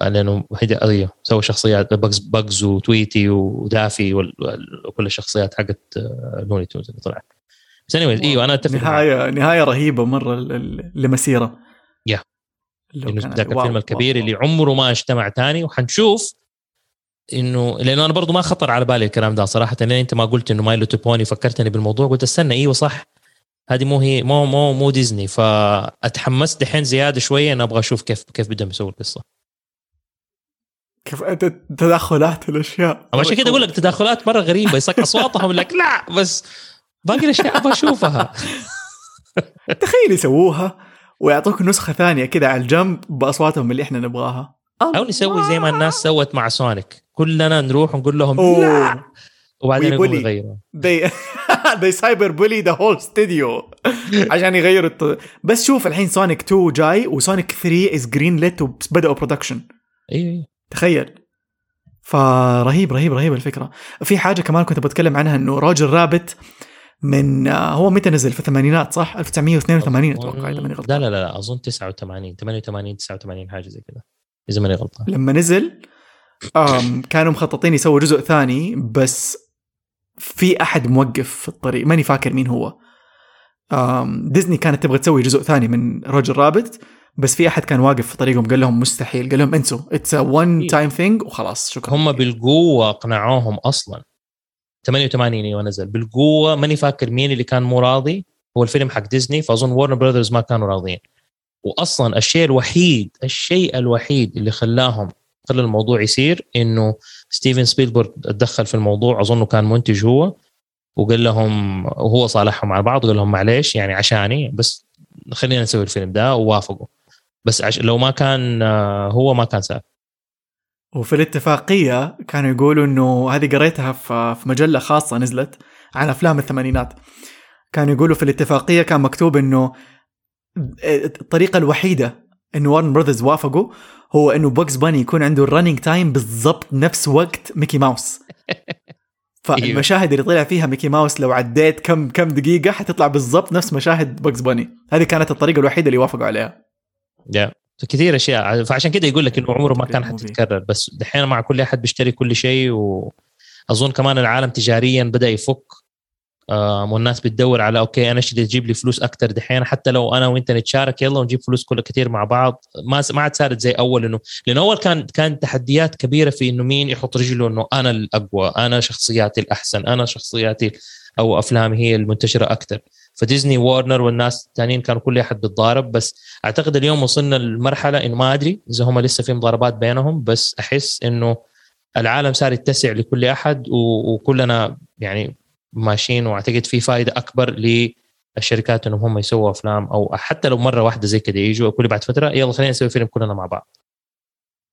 لأنه قضية. سوى شخصيات Bugs Bugs و Tweety و Daffy وكل الشخصيات حقت Looney Tunes اللي طلعت. بس اني إيوه أنا أتفق نهايه معك. نهاية رهيبة مرة لمسيرة. يا ذاك الفيلم الكبير wow. اللي عمره ما اجتمع تاني. وحنشوف إنه لأنه أنا برضو ما خطر على بالي الكلام ده صراحة. لأن أنت ما قلت إنه My Little Pony فكرتني بالموضوع. قلت استنى إيوه صح. هذه مو هي مو مو مو ديزني. فأتحمست دحين زيادة شوية أنا أبغى أشوف كيف كيف بدهم يسووا القصة. كيف تدخلات الأشياء؟ عشان كده أقول لك تدخلات مرة غريبة. يصك أصواتهم لك لا بس باقي الأشياء أبغى أشوفها. تخيل يسووها ويعطوك نسخة ثانية كده على الجنب بأصواتهم اللي إحنا نبغاها. أو نسوي زي ما الناس سوت مع Sonic. كلنا نروح ونقول لهم لا. وبعدين يقوموا يغيروا. They they cyber bully the whole studio. عشان يغيروا الت... بس شوف الحين سونيك 2 جاي وسونيك 3 is greenlit وبداوا production أيوه تخيل. فرهيب رهيب رهيب الفكرة. في حاجة كمان كنت بتكلم عنها إنه Roger Rabbit من هو متى نزل؟ في الثمانينات صح؟ 1982 أتوقع إذا ماني غلطان. لا لا لا أظن 89 88 89 حاجة زي كذا إذا ماني غلطان. لما نزل كانوا مخططين يسووا جزء ثاني بس في أحد موقف في الطريق ماني فاكر مين هو. ديزني كانت تبغى تسوي جزء ثاني من رجل رابط بس في أحد كان واقف في طريقهم قال لهم مستحيل قال لهم انسوا it's one time thing وخلاص شكرا. هم بالقوة اقنعوهم أصلا. 88 أيوه نزل. بالقوة ماني فاكر مين اللي كان مو راضي. هو الفيلم حق ديزني فأظن Warner Brothers ما كانوا راضيين. واصلا الشيء الوحيد الشيء الوحيد اللي خلاهم خلى الموضوع يصير إنه ستيفن سبيلبرغ تدخل في الموضوع أظنه كان منتج هو وقال لهم وهو صالحهم على بعض وقال لهم معليش يعني عشاني بس خلينا نسوي الفيلم ده ووافقوا. بس عش... لو ما كان آه، هو ما كان ساب وفي الاتفاقية كانوا يقولوا إنه هذه قريتها في مجلة خاصة نزلت عن أفلام الثمانينات. كانوا يقولوا في الاتفاقية كان مكتوب إنه الطريقة الوحيدة انه Warner Brothers وافقوا هو إنه Bugs Bunny يكون عنده ال running time بالضبط نفس وقت ميكي ماوس. فالمشاهد اللي طلع فيها ميكي ماوس لو عديت كم كم دقيقة حتطلع بالضبط نفس مشاهد Bugs Bunny هذه كانت الطريقة الوحيدة اللي وافقوا عليها. يا كثير أشياء. فعشان كده يقول لك إنه عمره ما كان حتتكرر. بس دحين مع كل أحد بيشتري كل شيء وأظن كمان العالم تجاريا بدأ يفك. والناس بتدور على okay أنا إيش اللي تجيب لي فلوس أكثر دحين. حتى لو أنا وانت نتشارك يلا ونجيب فلوس كلها كثير مع بعض. ما ما عاد صارت زي أول إنه لأنه أول كان كان تحديات كبيرة في إنه مين يحط رجله إنه أنا الأقوى أنا شخصياتي الأحسن أنا شخصياتي أو أفلامي هي المنتشرة أكثر فديزني وورنر والناس الثانيين كانوا كل أحد بيتضارب. بس أعتقد اليوم وصلنا لمرحلة إنه ما أدري إذا هم لسه في مضاربات بينهم بس أحس إنه العالم صار يتسع لكل أحد وكلنا يعني ماشيين وأعتقد في فائده أكبر للشركات إنهم هم يسووا أفلام أو حتى لو مرة واحدة زي كذا يجوا كل بعد فترة يلا خلينا نسوي فيلم كلنا مع بعض.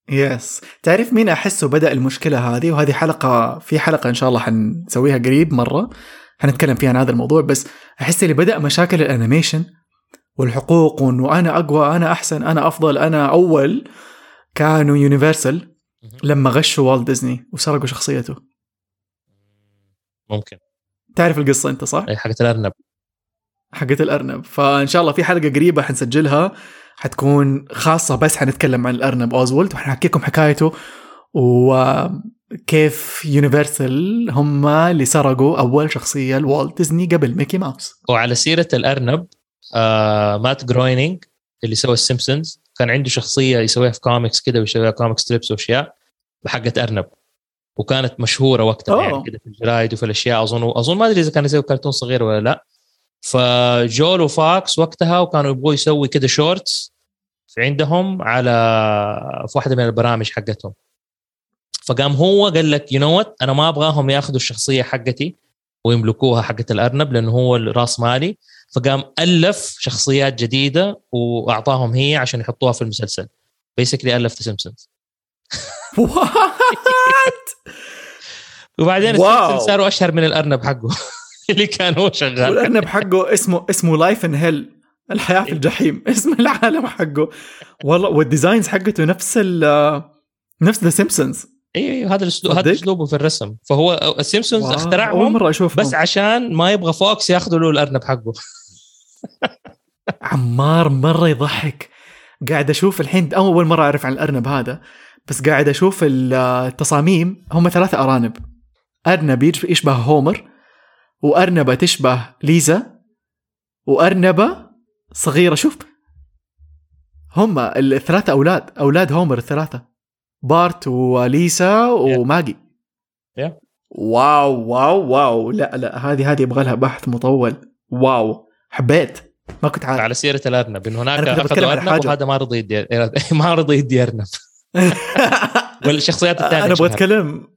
yes تعرف مين أحسه بدأ المشكلة هذه؟ وهذه حلقة في حلقة إن شاء الله حنسويها قريب مرة. حنتكلم فيها عن هذا الموضوع بس أحس اللي بدأ مشاكل ال animation والحقوق وإنه أنا أقوى أنا أحسن أنا أفضل أنا أول كانوا يونيفرسال لما غشوا والت ديزني وسرقوا شخصيته. ممكن. تعرف القصة أنت صح؟ أي حقت الأرنب. حقت الأرنب. فإن شاء الله في حلقة قريبة حنسجلها. حتكون خاصة بس حنتكلم عن الأرنب أوزولد وحنحكي لكم حكايته وكيف يونيفرسال هم اللي سرقوا أول شخصية لوالت ديزني قبل ميكي ماوس. وعلى سيرة الأرنب آه مات جروينينج اللي سوى السيمبسونز. كان عنده شخصية يسويها في كوميكس كده ويسويها comic strips وأشياء بحقت أرنب. وكانت مشهورة وقتها أوه. يعني كده في الجرايد وفي الأشياء. اظن أظن ما أدري إذا كان يسوي كرتون صغير ولا لا. فجوله Fox وقتها وكانوا يبغوا يسوي كده shorts عندهم على في واحدة من البرامج حقتهم. فقام هو قال لك you know أنا ما أبغاهم يأخذوا الشخصية حقتي ويملكوها حقت الأرنب لأنه هو راس مالي. فقام ألف شخصيات جديدة وأعطاهم هي عشان يحطوها في المسلسل. basically ألف The Simpsons what وبعدين. السلسل صاروا أشهر من الأرنب حقه اللي كان هو شغال والأرنب حقه اسمه اسمه Life in Hell الحياة في الجحيم. اسم العالم حقه. والله وال designs حقته نفس ال نفس The Simpsons أيوه أيوه هذا الاسلوب هذا؟ اسلوبه في الرسم. فهو السيمبسونز اول اخترعهم مرة بس عشان ما يبغى Fox ياخذوا له الأرنب حقه. عمار مرة يضحك. قاعد أشوف الحين أول مرة أعرف عن الأرنب هذا بس قاعد أشوف التصاميم. هم ثلاثة أرانب. أرنب يشبه هومر وارنبه تشبه ليزا وارنبه صغيرة. شوف. هم الثلاثه أولاد أولاد هومر الثلاثة. بارت وليسا وماجي. Yeah. wow wow wow. لا لا هذه هذه يبغى لها بحث مطول. wow حبيت. ما كنت عارف. على سيرة الارنب انه هناك اخذوا ارنب. وهذا ما رضي يدي ما رضي يدي أرنب. والشخصيات الثانية أنا أبغى. أتكلم.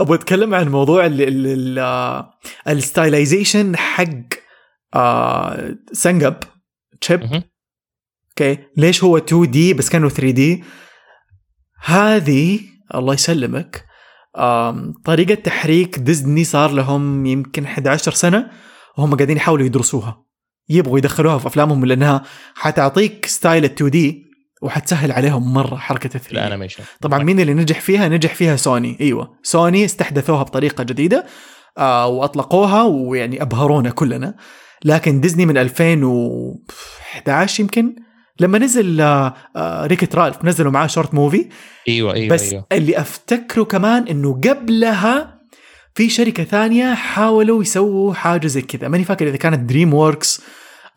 أبغى أتكلم عن موضوع ال- ال- ال- آه، ال stylization حق آه، سنجب Chip. okay ليش هو 2D بس كانه 3D هذه الله يسلمك طريقة تحريك ديزني صار لهم يمكن 11 سنة وهم قاعدين يحاولوا يدرسوها. يبغوا يدخلوها في أفلامهم لأنها حتعطيك style ال 2D وحتسهل عليهم مرة حركة ال 3D ال animation. طبعا مين اللي نجح فيها؟ نجح فيها سوني. أيوه. سوني استحدثوها بطريقة جديدة آه وأطلقوها ويعني أبهرونا كلنا. لكن ديزني من 2011 يمكن لما نزل آه آه Wreck-It Ralph نزلوا معاه short movie. إيوه إيوه بس إيوه. اللي أفتكره كمان إنه قبلها في شركة ثانية حاولوا يسووا حاجة زي كذا. ماني فاكر إذا كانت DreamWorks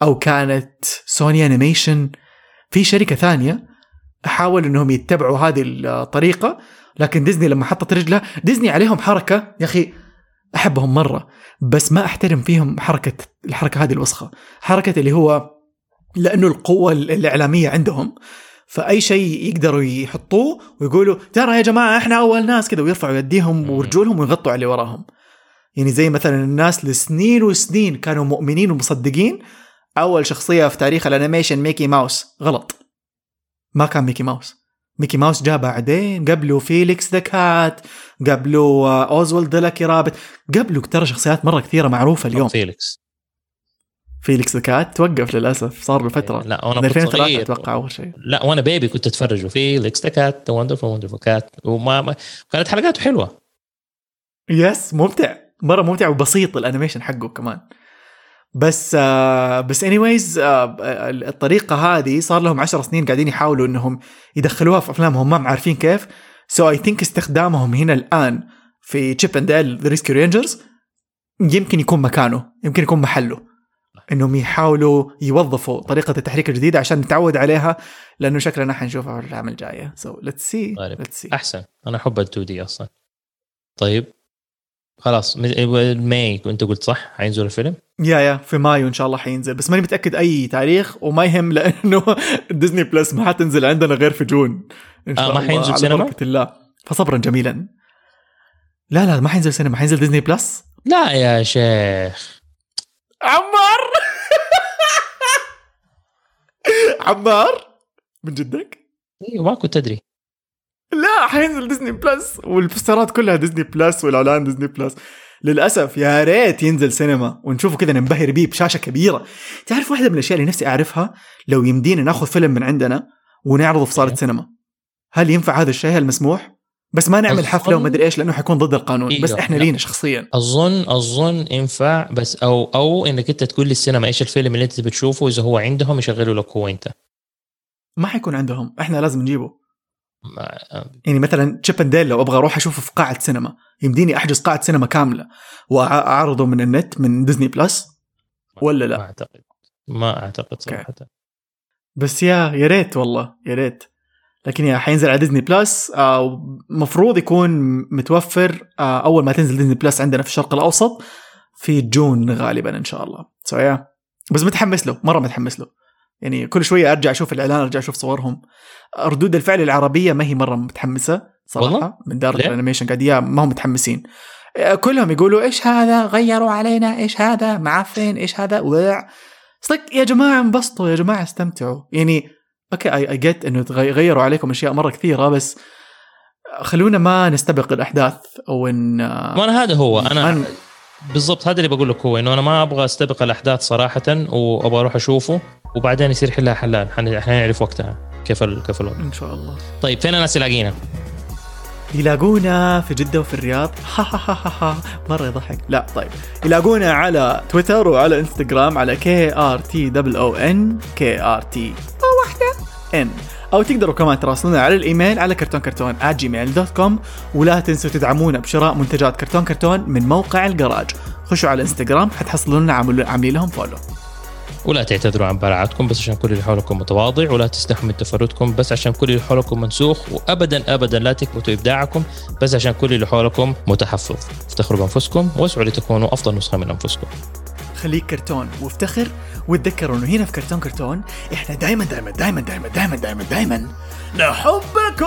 أو كانت Sony Animation في شركة ثانية حاولوا إنهم يتبعوا هذه الطريقة لكن ديزني لما حطت رجلها ديزني عليهم حركة يا أخي أحبهم مرة بس ما أحترم فيهم حركة الحركة هذه الوسخة. حركة اللي هو لأنه القوة الإعلامية عندهم فأي شيء يقدروا يحطوه ويقولوا ترى يا جماعة إحنا أول ناس كذا ويرفعوا يديهم ورجولهم ويغطوا على اللي وراهم. يعني زي مثلا الناس لسنين وسنين كانوا مؤمنين ومصدقين أول شخصية في تاريخ ال animation ميكي ماوس غلط. ما كان ميكي ماوس. ميكي ماوس جاء بعدين قبله فيليكس the cat قبله آه، أوزولد the lucky rabbit قبله ترى شخصيات مرة كثيرة معروفة اليوم. فيليكس. فيليكس كات توقف للأسف صار له فترة. لا وأنا من كنت 2003 صغير. أتوقع أول شيء. لا وأنا بيبي كنت أتفرج. فيليكس the cat the wonderful wonderful cat وما ما كانت حلقاته حلوة. yes ممتع. مرة ممتع وبسيط ال animation حقه كمان. بس آه بس anyways آه الطريقة هذه صار لهم عشر سنين قاعدين يحاولوا إنهم يدخلوها في افلامهم ما عارفين كيف. so I think استخدامهم هنا الآن في Chip and Dale the Rescue Rangers يمكن يكون مكانه يمكن يكون محله. إنهم يحاولوا يوظفوا طريقة التحريك الجديدة عشان نتعود عليها لأنه شكلنا حنشوفها في الأعمال الجاية. so let's see. let's see أحسن. أنا أحب ال 2D أصلا. طيب خلاص. May أنت قلت صح؟ حينزل الفيلم؟ yeah yeah في مايو إن شاء الله حينزل. بس ماني متأكد أي تاريخ وما يهم لأنه Disney Plus ما حتنزل عندنا غير في June إن آه، ما الله، حينزل سينما؟ بركة الله. فصبرا جميلا. لا لا ما حينزل سينما حينزل Disney Plus لا يا شيخ. عمار! عمار؟ من جدك؟ أيوه ما كنت ادري لا حينزل Disney Plus وال posters ات كلها Disney Plus والإعلان Disney Plus. للأسف يا ريت ينزل سينما ونشوفه كذا ننبهر بيه بشاشة كبيرة. تعرف واحدة من الأشياء اللي نفسي أعرفها؟ لو يمدينا ناخذ فيلم من عندنا ونعرضه في صالة okay. سينما. هل ينفع هذا الشيء؟ هل مسموح؟ بس ما نعمل حفلة وما ادري إيش لأنه حيكون ضد القانون. إيه، بس إحنا. لينا شخصيا. اظن اظن ينفع بس أو أو إنك أنت تقول لي السينما إيش الفيلم اللي أنت بتشوفه إذا هو عندهم يشغلوا لك هو أنت. ما حيكون عندهم. إحنا لازم نجيبه. ما- يعني مثلا Chip and Dale لو أبغى أروح أشوفه في قاعة سينما يمديني أحجز قاعة سينما كاملة وأعرضه من النت من Disney Plus ولا لا؟ ما أعتقد. ما أعتقد صراحة. بس يا يا ريت والله يا ريت. لكن yeah حينزل على Disney Plus آه، مفروض يكون متوفر آه، أول ما تنزل Disney Plus عندنا في الشرق الأوسط في June غالبا إن شاء الله. so yeah بس متحمس له مرة متحمس له. يعني كل شوية أرجع أشوف الإعلان أرجع أشوف صورهم. ردود الفعل العربية ما هي مرة متحمسة صراحة والله؟ من دار؟ ال animation قاعد يا ما هم متحمسين. كلهم يقولوا إيش هذا؟ غيروا علينا إيش هذا؟ معفن إيش هذا؟ وع صدق يا جماعة انبسطوا يا جماعة استمتعوا. يعني okay I get إنه غيروا عليكم أشياء مرة كثيرة بس خلونا ما نستبق الأحداث أو إن ما أنا هذا هو أنا ما- بالضبط هذا اللي بقول لك هو إنه أنا ما أبغى أستبق الأحداث صراحة وأبغى أروح أشوفه وبعدين يصير حلها حلال حن- حنعرف وقتها كيف ال... كيف الوضع. إن شاء الله. طيب فين الناس يلاقينا؟ يلاقونا في جدة وفي الرياض. ها ها ها ها ها مرة يضحك. لا طيب. يلاقونا على تويتر وعلى إنستغرام على K R T double O N K R T N. أو تقدروا كمان تراسلونا على الإيميل على كرتون كرتون Gmail dot com ولا تنسوا تدعمونا بشراء منتجات كرتون كرتون من موقع الجراج. خشوا على الانستغرام عامل- عاملين لهم فولو. ولا تعتذروا عن براعتكم بس عشان كل اللي حولكم متواضع ولا تستحوا من تفردكم بس عشان كل اللي حولكم منسوخ وابدا ابدا لا تكبتوا إبداعكم بس عشان كل اللي حولكم متحفظ. افتخروا بأنفسكم واسعوا لتكونوا أفضل نسخة من أنفسكم. خليك كرتون وافتخر وتذكروا إنه هنا في كرتون كرتون إحنا دائما دائما دائما دائما دائما دائما دائما نحبكم.